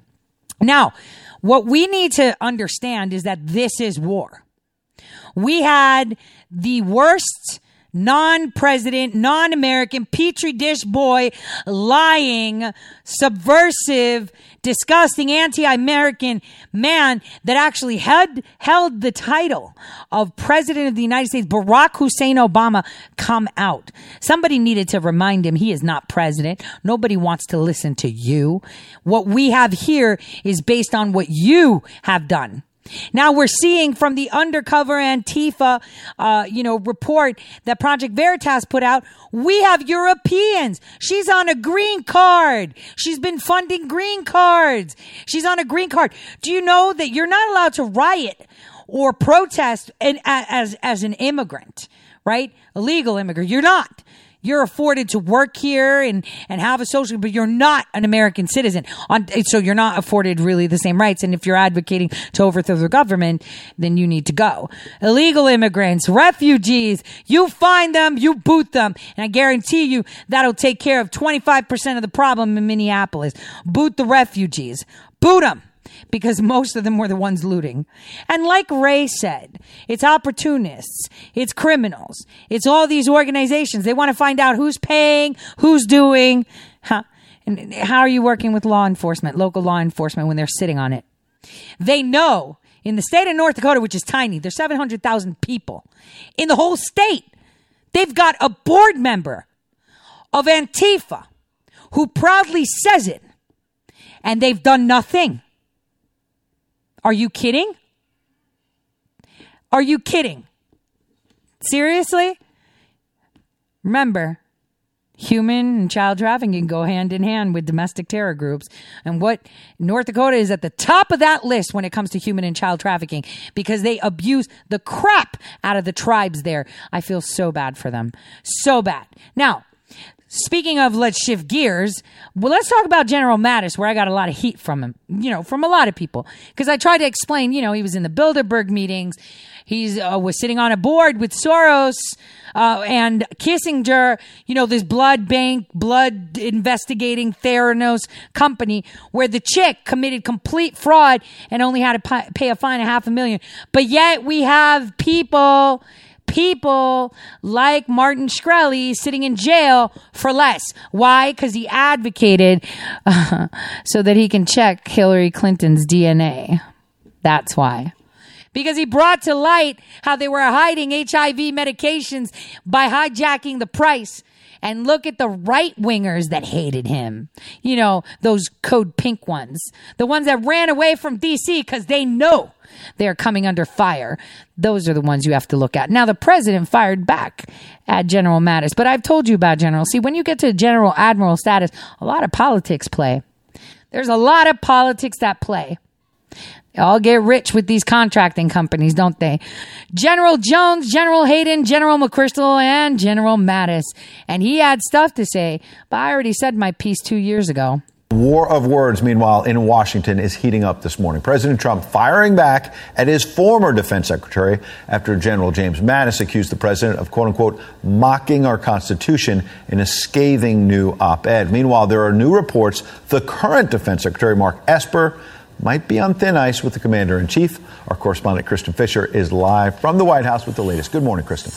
Now, what we need to understand is that this is war. We had the worst non president, non American, petri dish boy, lying, subversive, disgusting, anti American man that actually had held the title of President of the United States, Barack Hussein Obama, come out. Somebody needed to remind him he is not president. Nobody wants to listen to you. What we have here is based on what you have done. Now we're seeing from the undercover Antifa, uh, you know, report that Project Veritas put out. We have Europeans. She's on a green card. She's been funding green cards. She's on a green card. Do you know that you're not allowed to riot or protest in, as as an immigrant, right? A legal immigrant. You're not you're afforded to work here and, and have a social, but you're not an American citizen. On, so you're not afforded really the same rights. And if you're advocating to overthrow the government, then you need to go. Illegal immigrants, refugees, you find them, you boot them. And I guarantee you that'll take care of 25% of the problem in Minneapolis. Boot the refugees. Boot them because most of them were the ones looting. And like Ray said, it's opportunists, it's criminals, it's all these organizations. They want to find out who's paying, who's doing. Huh? And how are you working with law enforcement, local law enforcement, when they're sitting on it? They know in the state of North Dakota, which is tiny, there's 700,000 people. In the whole state, they've got a board member of Antifa who proudly says it, and they've done nothing. Are you kidding? Are you kidding? Seriously? Remember, human and child trafficking go hand in hand with domestic terror groups. And what North Dakota is at the top of that list when it comes to human and child trafficking because they abuse the crap out of the tribes there. I feel so bad for them. So bad. Now, Speaking of let's shift gears, well, let's talk about General Mattis, where I got a lot of heat from him, you know, from a lot of people. Because I tried to explain, you know, he was in the Bilderberg meetings. He uh, was sitting on a board with Soros uh, and Kissinger, you know, this blood bank, blood investigating Theranos company, where the chick committed complete fraud and only had to pay a fine of half a million. But yet we have people people like Martin Shkreli sitting in jail for less. Why? Because he advocated uh, so that he can check Hillary Clinton's DNA. That's why. Because he brought to light how they were hiding HIV medications by hijacking the price and look at the right wingers that hated him. You know, those code pink ones, the ones that ran away from DC because they know they're coming under fire. Those are the ones you have to look at. Now, the president fired back at General Mattis, but I've told you about General. See, when you get to General Admiral status, a lot of politics play. There's a lot of politics that play. All get rich with these contracting companies, don't they? General Jones, General Hayden, General McChrystal, and General Mattis. And he had stuff to say, but I already said my piece two years ago. War of words, meanwhile, in Washington is heating up this morning. President Trump firing back at his former defense secretary after General James Mattis accused the president of, quote unquote, mocking our Constitution in a scathing new op ed. Meanwhile, there are new reports the current defense secretary, Mark Esper, might be on thin ice with the commander in chief. Our correspondent, Kristen Fisher, is live from the White House with the latest. Good morning, Kristen.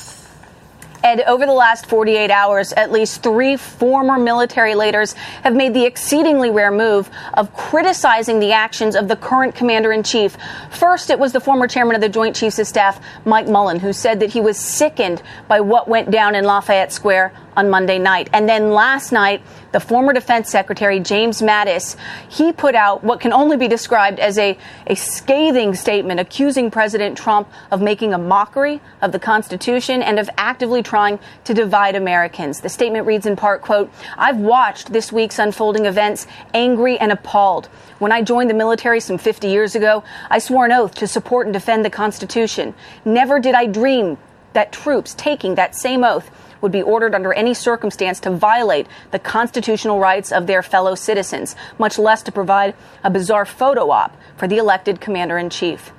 Ed, over the last 48 hours, at least three former military leaders have made the exceedingly rare move of criticizing the actions of the current commander in chief. First, it was the former chairman of the Joint Chiefs of Staff, Mike Mullen, who said that he was sickened by what went down in Lafayette Square on Monday night. And then last night, the former defense secretary, James Mattis, he put out what can only be described as a, a scathing statement accusing President Trump of making a mockery of the Constitution and of actively trying to divide Americans. The statement reads in part, quote, I've watched this week's unfolding events angry and appalled. When I joined the military some 50 years ago, I swore an oath to support and defend the Constitution. Never did I dream that troops taking that same oath would be ordered under any circumstance to violate the constitutional rights of their fellow citizens, much less to provide a bizarre photo op for the elected commander in chief.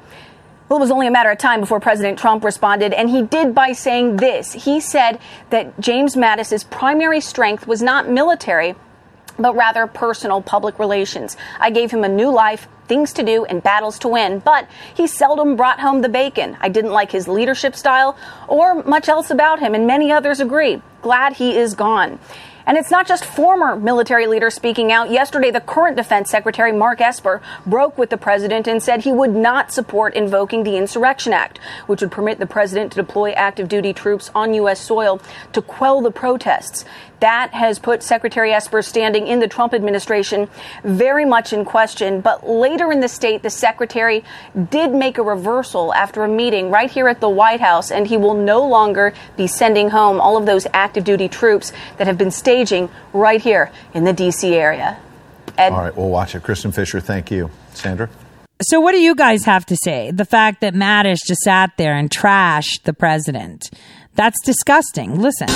Well, it was only a matter of time before President Trump responded, and he did by saying this. He said that James Mattis's primary strength was not military, but rather personal public relations. I gave him a new life, things to do, and battles to win, but he seldom brought home the bacon. I didn't like his leadership style or much else about him, and many others agree. Glad he is gone. And it's not just former military leaders speaking out. Yesterday, the current Defense Secretary, Mark Esper, broke with the president and said he would not support invoking the Insurrection Act, which would permit the president to deploy active duty troops on U.S. soil to quell the protests. That has put Secretary Esper standing in the Trump administration very much in question. But later in the state, the secretary did make a reversal after a meeting right here at the White House, and he will no longer be sending home all of those active duty troops that have been staging right here in the D.C. area. Ed? All right, we'll watch it. Kristen Fisher, thank you. Sandra? So, what do you guys have to say? The fact that Mattis just sat there and trashed the president. That's disgusting. Listen.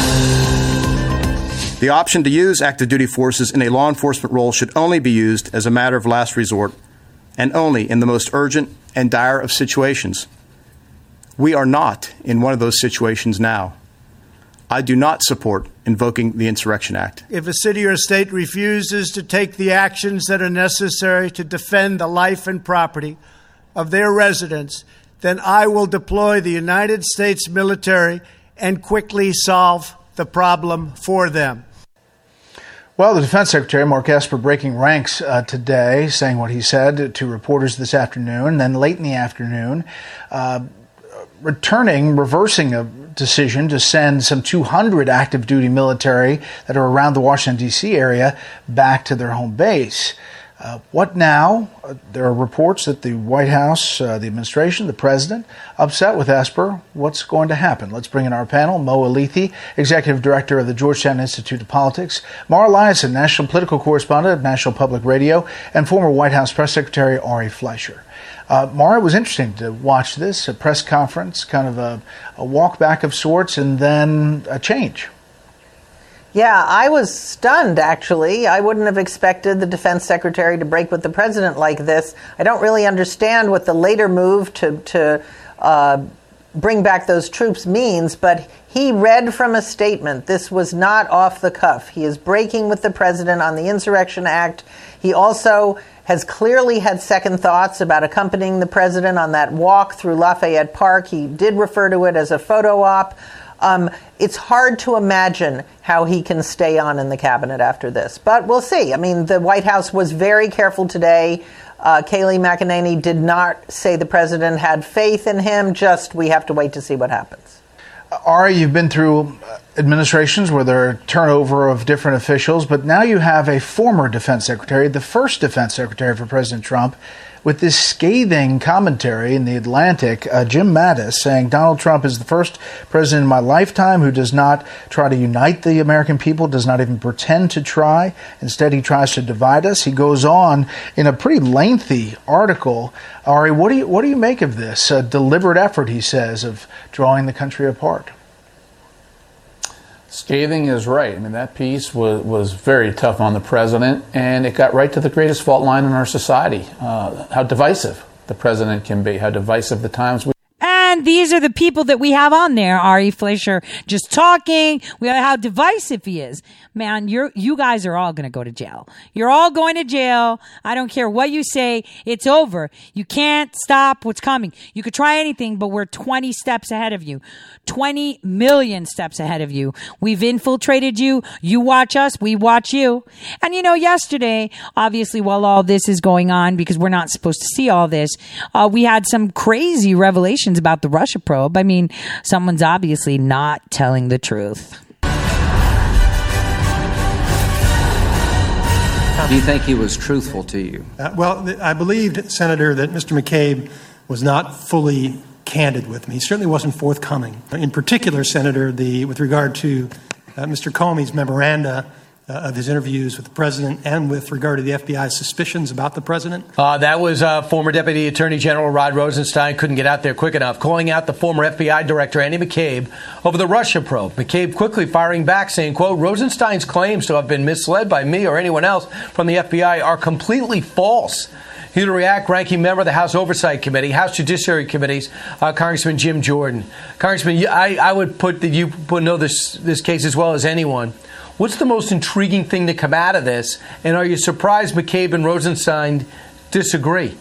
The option to use active duty forces in a law enforcement role should only be used as a matter of last resort and only in the most urgent and dire of situations. We are not in one of those situations now. I do not support invoking the Insurrection Act. If a city or state refuses to take the actions that are necessary to defend the life and property of their residents, then I will deploy the United States military and quickly solve the problem for them. Well, the Defense Secretary, Mark Esper, breaking ranks uh, today, saying what he said to reporters this afternoon. Then late in the afternoon, uh, returning, reversing a decision to send some 200 active duty military that are around the Washington, D.C. area back to their home base. Uh, what now? Uh, there are reports that the White House, uh, the administration, the president, upset with Esper. What's going to happen? Let's bring in our panel. Mo Elleithee, executive director of the Georgetown Institute of Politics, Mara Liasson, national political correspondent of National Public Radio, and former White House press secretary Ari Fleischer. Uh, Mara, it was interesting to watch this a press conference, kind of a, a walk back of sorts, and then a change. Yeah, I was stunned actually. I wouldn't have expected the defense secretary to break with the president like this. I don't really understand what the later move to, to uh, bring back those troops means, but he read from a statement. This was not off the cuff. He is breaking with the president on the Insurrection Act. He also has clearly had second thoughts about accompanying the president on that walk through Lafayette Park. He did refer to it as a photo op. Um, it's hard to imagine how he can stay on in the cabinet after this, but we'll see. I mean, the White House was very careful today. Uh, Kayleigh McEnany did not say the president had faith in him, just we have to wait to see what happens. Ari, you've been through administrations where there are turnover of different officials, but now you have a former defense secretary, the first defense secretary for President Trump, with this scathing commentary in the Atlantic, uh, Jim Mattis saying Donald Trump is the first president in my lifetime who does not try to unite the American people, does not even pretend to try. Instead, he tries to divide us. He goes on in a pretty lengthy article. Ari, what do you what do you make of this a deliberate effort? He says of drawing the country apart. Scathing is right. I mean, that piece was, was very tough on the president, and it got right to the greatest fault line in our society uh, how divisive the president can be, how divisive the times we. And these are the people that we have on there. Ari Fleischer just talking. We know how divisive he is. Man, you're, you guys are all going to go to jail. You're all going to jail. I don't care what you say. It's over. You can't stop what's coming. You could try anything, but we're 20 steps ahead of you. 20 million steps ahead of you. We've infiltrated you. You watch us. We watch you. And you know, yesterday, obviously, while all this is going on, because we're not supposed to see all this, uh, we had some crazy revelations about the Russia probe. I mean, someone's obviously not telling the truth. Do you think he was truthful to you? Uh, well, th- I believed, Senator, that Mr. McCabe was not fully candid with me. He certainly wasn't forthcoming. In particular, Senator, the, with regard to uh, Mr. Comey's memoranda of his interviews with the president and with regard to the FBI's suspicions about the president. Uh, that was uh, former Deputy Attorney General Rod Rosenstein couldn't get out there quick enough, calling out the former FBI Director Andy McCabe over the Russia probe. McCabe quickly firing back, saying, "quote Rosenstein's claims to have been misled by me or anyone else from the FBI are completely false." Here to react, ranking member of the House Oversight Committee, House Judiciary Committees, uh, Congressman Jim Jordan. Congressman, I, I would put that you know this this case as well as anyone. What's the most intriguing thing to come out of this? And are you surprised McCabe and Rosenstein disagree?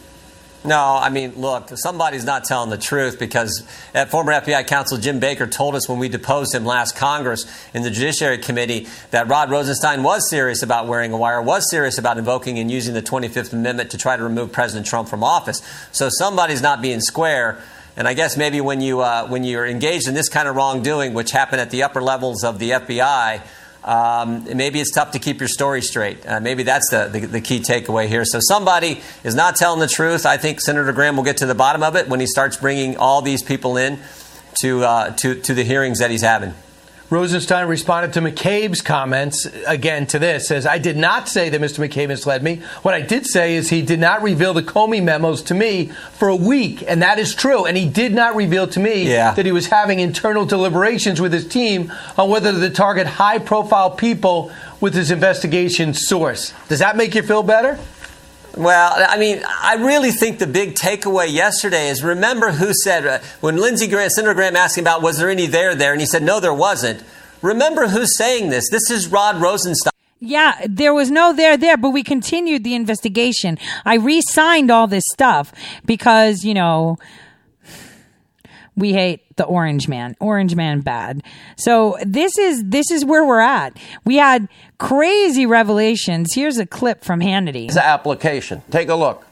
No, I mean, look, somebody's not telling the truth because former FBI counsel Jim Baker told us when we deposed him last Congress in the Judiciary Committee that Rod Rosenstein was serious about wearing a wire, was serious about invoking and using the 25th Amendment to try to remove President Trump from office. So somebody's not being square. And I guess maybe when you uh, when you're engaged in this kind of wrongdoing, which happened at the upper levels of the FBI, um, maybe it's tough to keep your story straight. Uh, maybe that's the, the, the, key takeaway here. So somebody is not telling the truth. I think Senator Graham will get to the bottom of it when he starts bringing all these people in to, uh, to, to the hearings that he's having. Rosenstein responded to McCabe's comments again to this says, I did not say that Mr. McCabe misled me. What I did say is he did not reveal the Comey memos to me for a week, and that is true. And he did not reveal to me yeah. that he was having internal deliberations with his team on whether to target high profile people with his investigation source. Does that make you feel better? Well, I mean, I really think the big takeaway yesterday is remember who said, uh, when Lindsey Graham, Senator Graham asked him about was there any there there, and he said, no, there wasn't. Remember who's saying this. This is Rod Rosenstein. Yeah, there was no there there, but we continued the investigation. I re signed all this stuff because, you know, we hate the orange man orange man bad. So this is this is where we're at. We had crazy revelations. Here's a clip from hannity. The application. Take a look.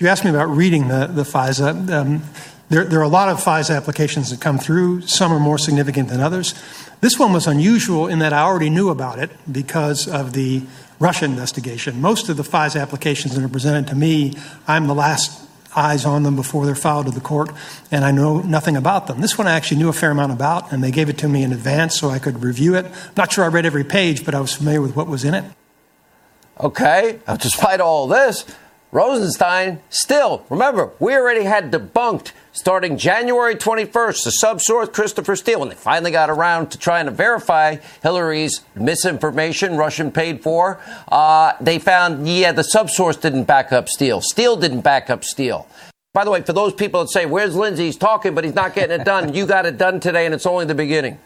You asked me about reading the the fisa. Um, there, there are a lot of FISA applications that come through. Some are more significant than others. This one was unusual in that I already knew about it because of the Russia investigation. Most of the FISA applications that are presented to me, I'm the last eyes on them before they're filed to the court, and I know nothing about them. This one I actually knew a fair amount about, and they gave it to me in advance so I could review it. Not sure I read every page, but I was familiar with what was in it. Okay, despite all this, Rosenstein still, remember, we already had debunked starting January 21st the subsource Christopher Steele when they finally got around to trying to verify Hillary's misinformation Russian paid for. Uh, they found, yeah, the subsource didn't back up Steele. Steele didn't back up Steele. By the way, for those people that say, where's Lindsey? He's talking, but he's not getting it done. you got it done today, and it's only the beginning.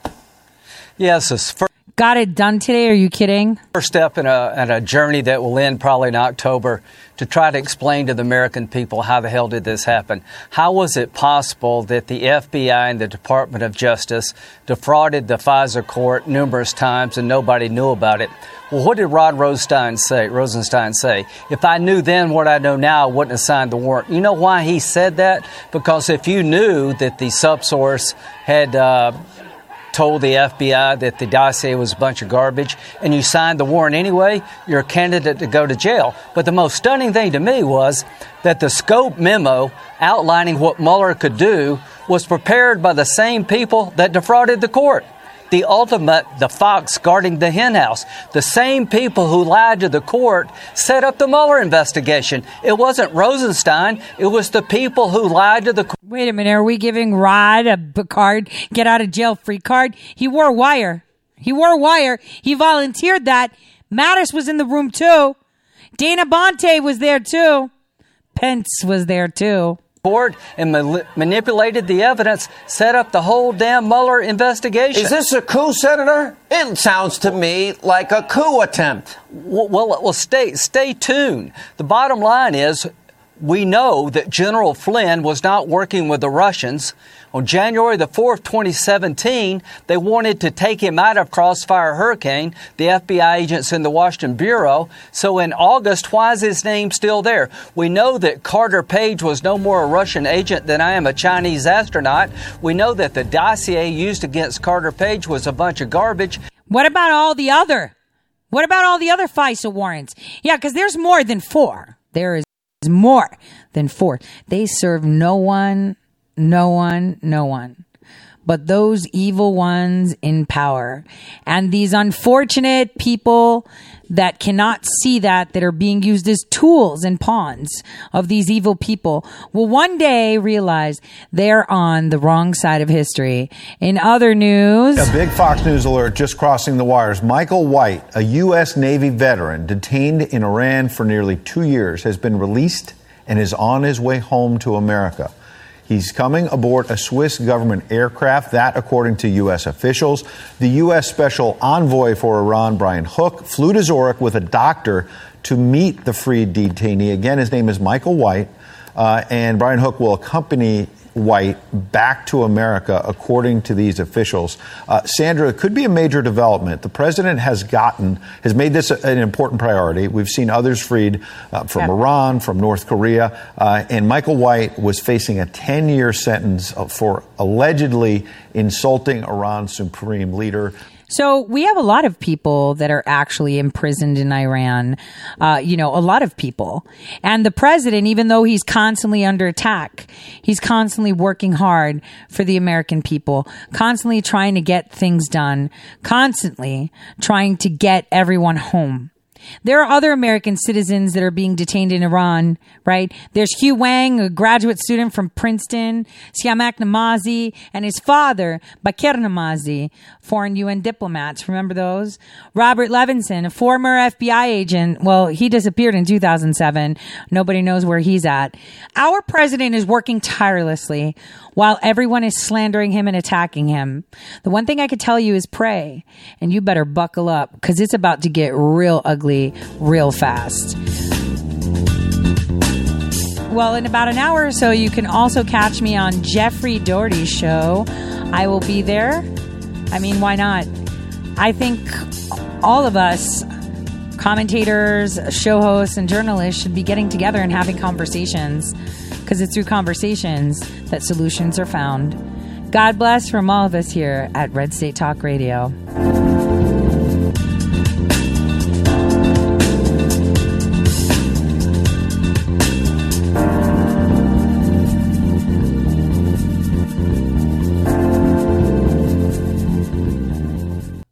Yes, it's got it done today. Are you kidding? First step in a, in a journey that will end probably in October to try to explain to the American people how the hell did this happen? How was it possible that the FBI and the Department of Justice defrauded the FISA court numerous times and nobody knew about it? Well, what did Rod Rosenstein say? Rosenstein say, if I knew then what I know now, I wouldn't have signed the warrant. You know why he said that? Because if you knew that the subsource had uh, told the FBI that the dossier was a bunch of garbage and you signed the warrant anyway, you're a candidate to go to jail. But the most stunning thing to me was that the scope memo outlining what Mueller could do was prepared by the same people that defrauded the court the ultimate, the fox guarding the henhouse. The same people who lied to the court set up the Mueller investigation. It wasn't Rosenstein, it was the people who lied to the court. Wait a minute, are we giving Rod a card, get out of jail free card? He wore wire. He wore wire. He volunteered that. Mattis was in the room too. Dana Boente was there too. Pence was there too board and ma- manipulated the evidence, set up the whole damn Mueller investigation. Is this a coup, Senator? It sounds to me like a coup attempt. Well, well, well stay, stay tuned. The bottom line is we know that General Flynn was not working with the Russians. On January the 4th, 2017, they wanted to take him out of Crossfire Hurricane, the FBI agents in the Washington Bureau. So in August, why is his name still there? We know that Carter Page was no more a Russian agent than I am a Chinese astronaut. We know that the dossier used against Carter Page was a bunch of garbage. What about all the other? What about all the other FISA warrants? Yeah, because there's more than four. There is more than four. They serve no one, no one, no one but those evil ones in power. And these unfortunate people that cannot see that, that are being used as tools and pawns of these evil people, will one day realize they're on the wrong side of history. In other news, a big Fox News alert just crossing the wires. Michael White, a U.S. Navy veteran detained in Iran for nearly two years, has been released and is on his way home to America. He's coming aboard a Swiss government aircraft, that according to U.S. officials. The U.S. Special Envoy for Iran, Brian Hook, flew to Zurich with a doctor to meet the freed detainee. Again, his name is Michael White, uh, and Brian Hook will accompany White back to America, according to these officials. Uh, Sandra, it could be a major development. The president has gotten, has made this an important priority. We've seen others freed uh, from yeah. Iran, from North Korea, uh, and Michael White was facing a 10 year sentence for allegedly insulting Iran's supreme leader. So we have a lot of people that are actually imprisoned in Iran. Uh, you know, a lot of people. And the president, even though he's constantly under attack, he's constantly working hard for the American people, constantly trying to get things done, constantly trying to get everyone home. There are other American citizens that are being detained in Iran, right? There's Xiyue Wang, a graduate student from Princeton, Siamak Namazi, and his father, Baquer Namazi, foreign UN diplomats. Remember those? Robert Levinson, a former FBI agent. Well, he disappeared in 2007. Nobody knows where he's at. Our president is working tirelessly while everyone is slandering him and attacking him. The one thing I could tell you is pray, and you better buckle up because it's about to get real ugly real fast. Well, in about an hour or so, you can also catch me on Jeffrey Doherty's show. I will be there. I mean, why not? I think all of us, commentators, show hosts, and journalists, should be getting together and having conversations because it's through conversations that solutions are found. God bless from all of us here at Red State Talk Radio.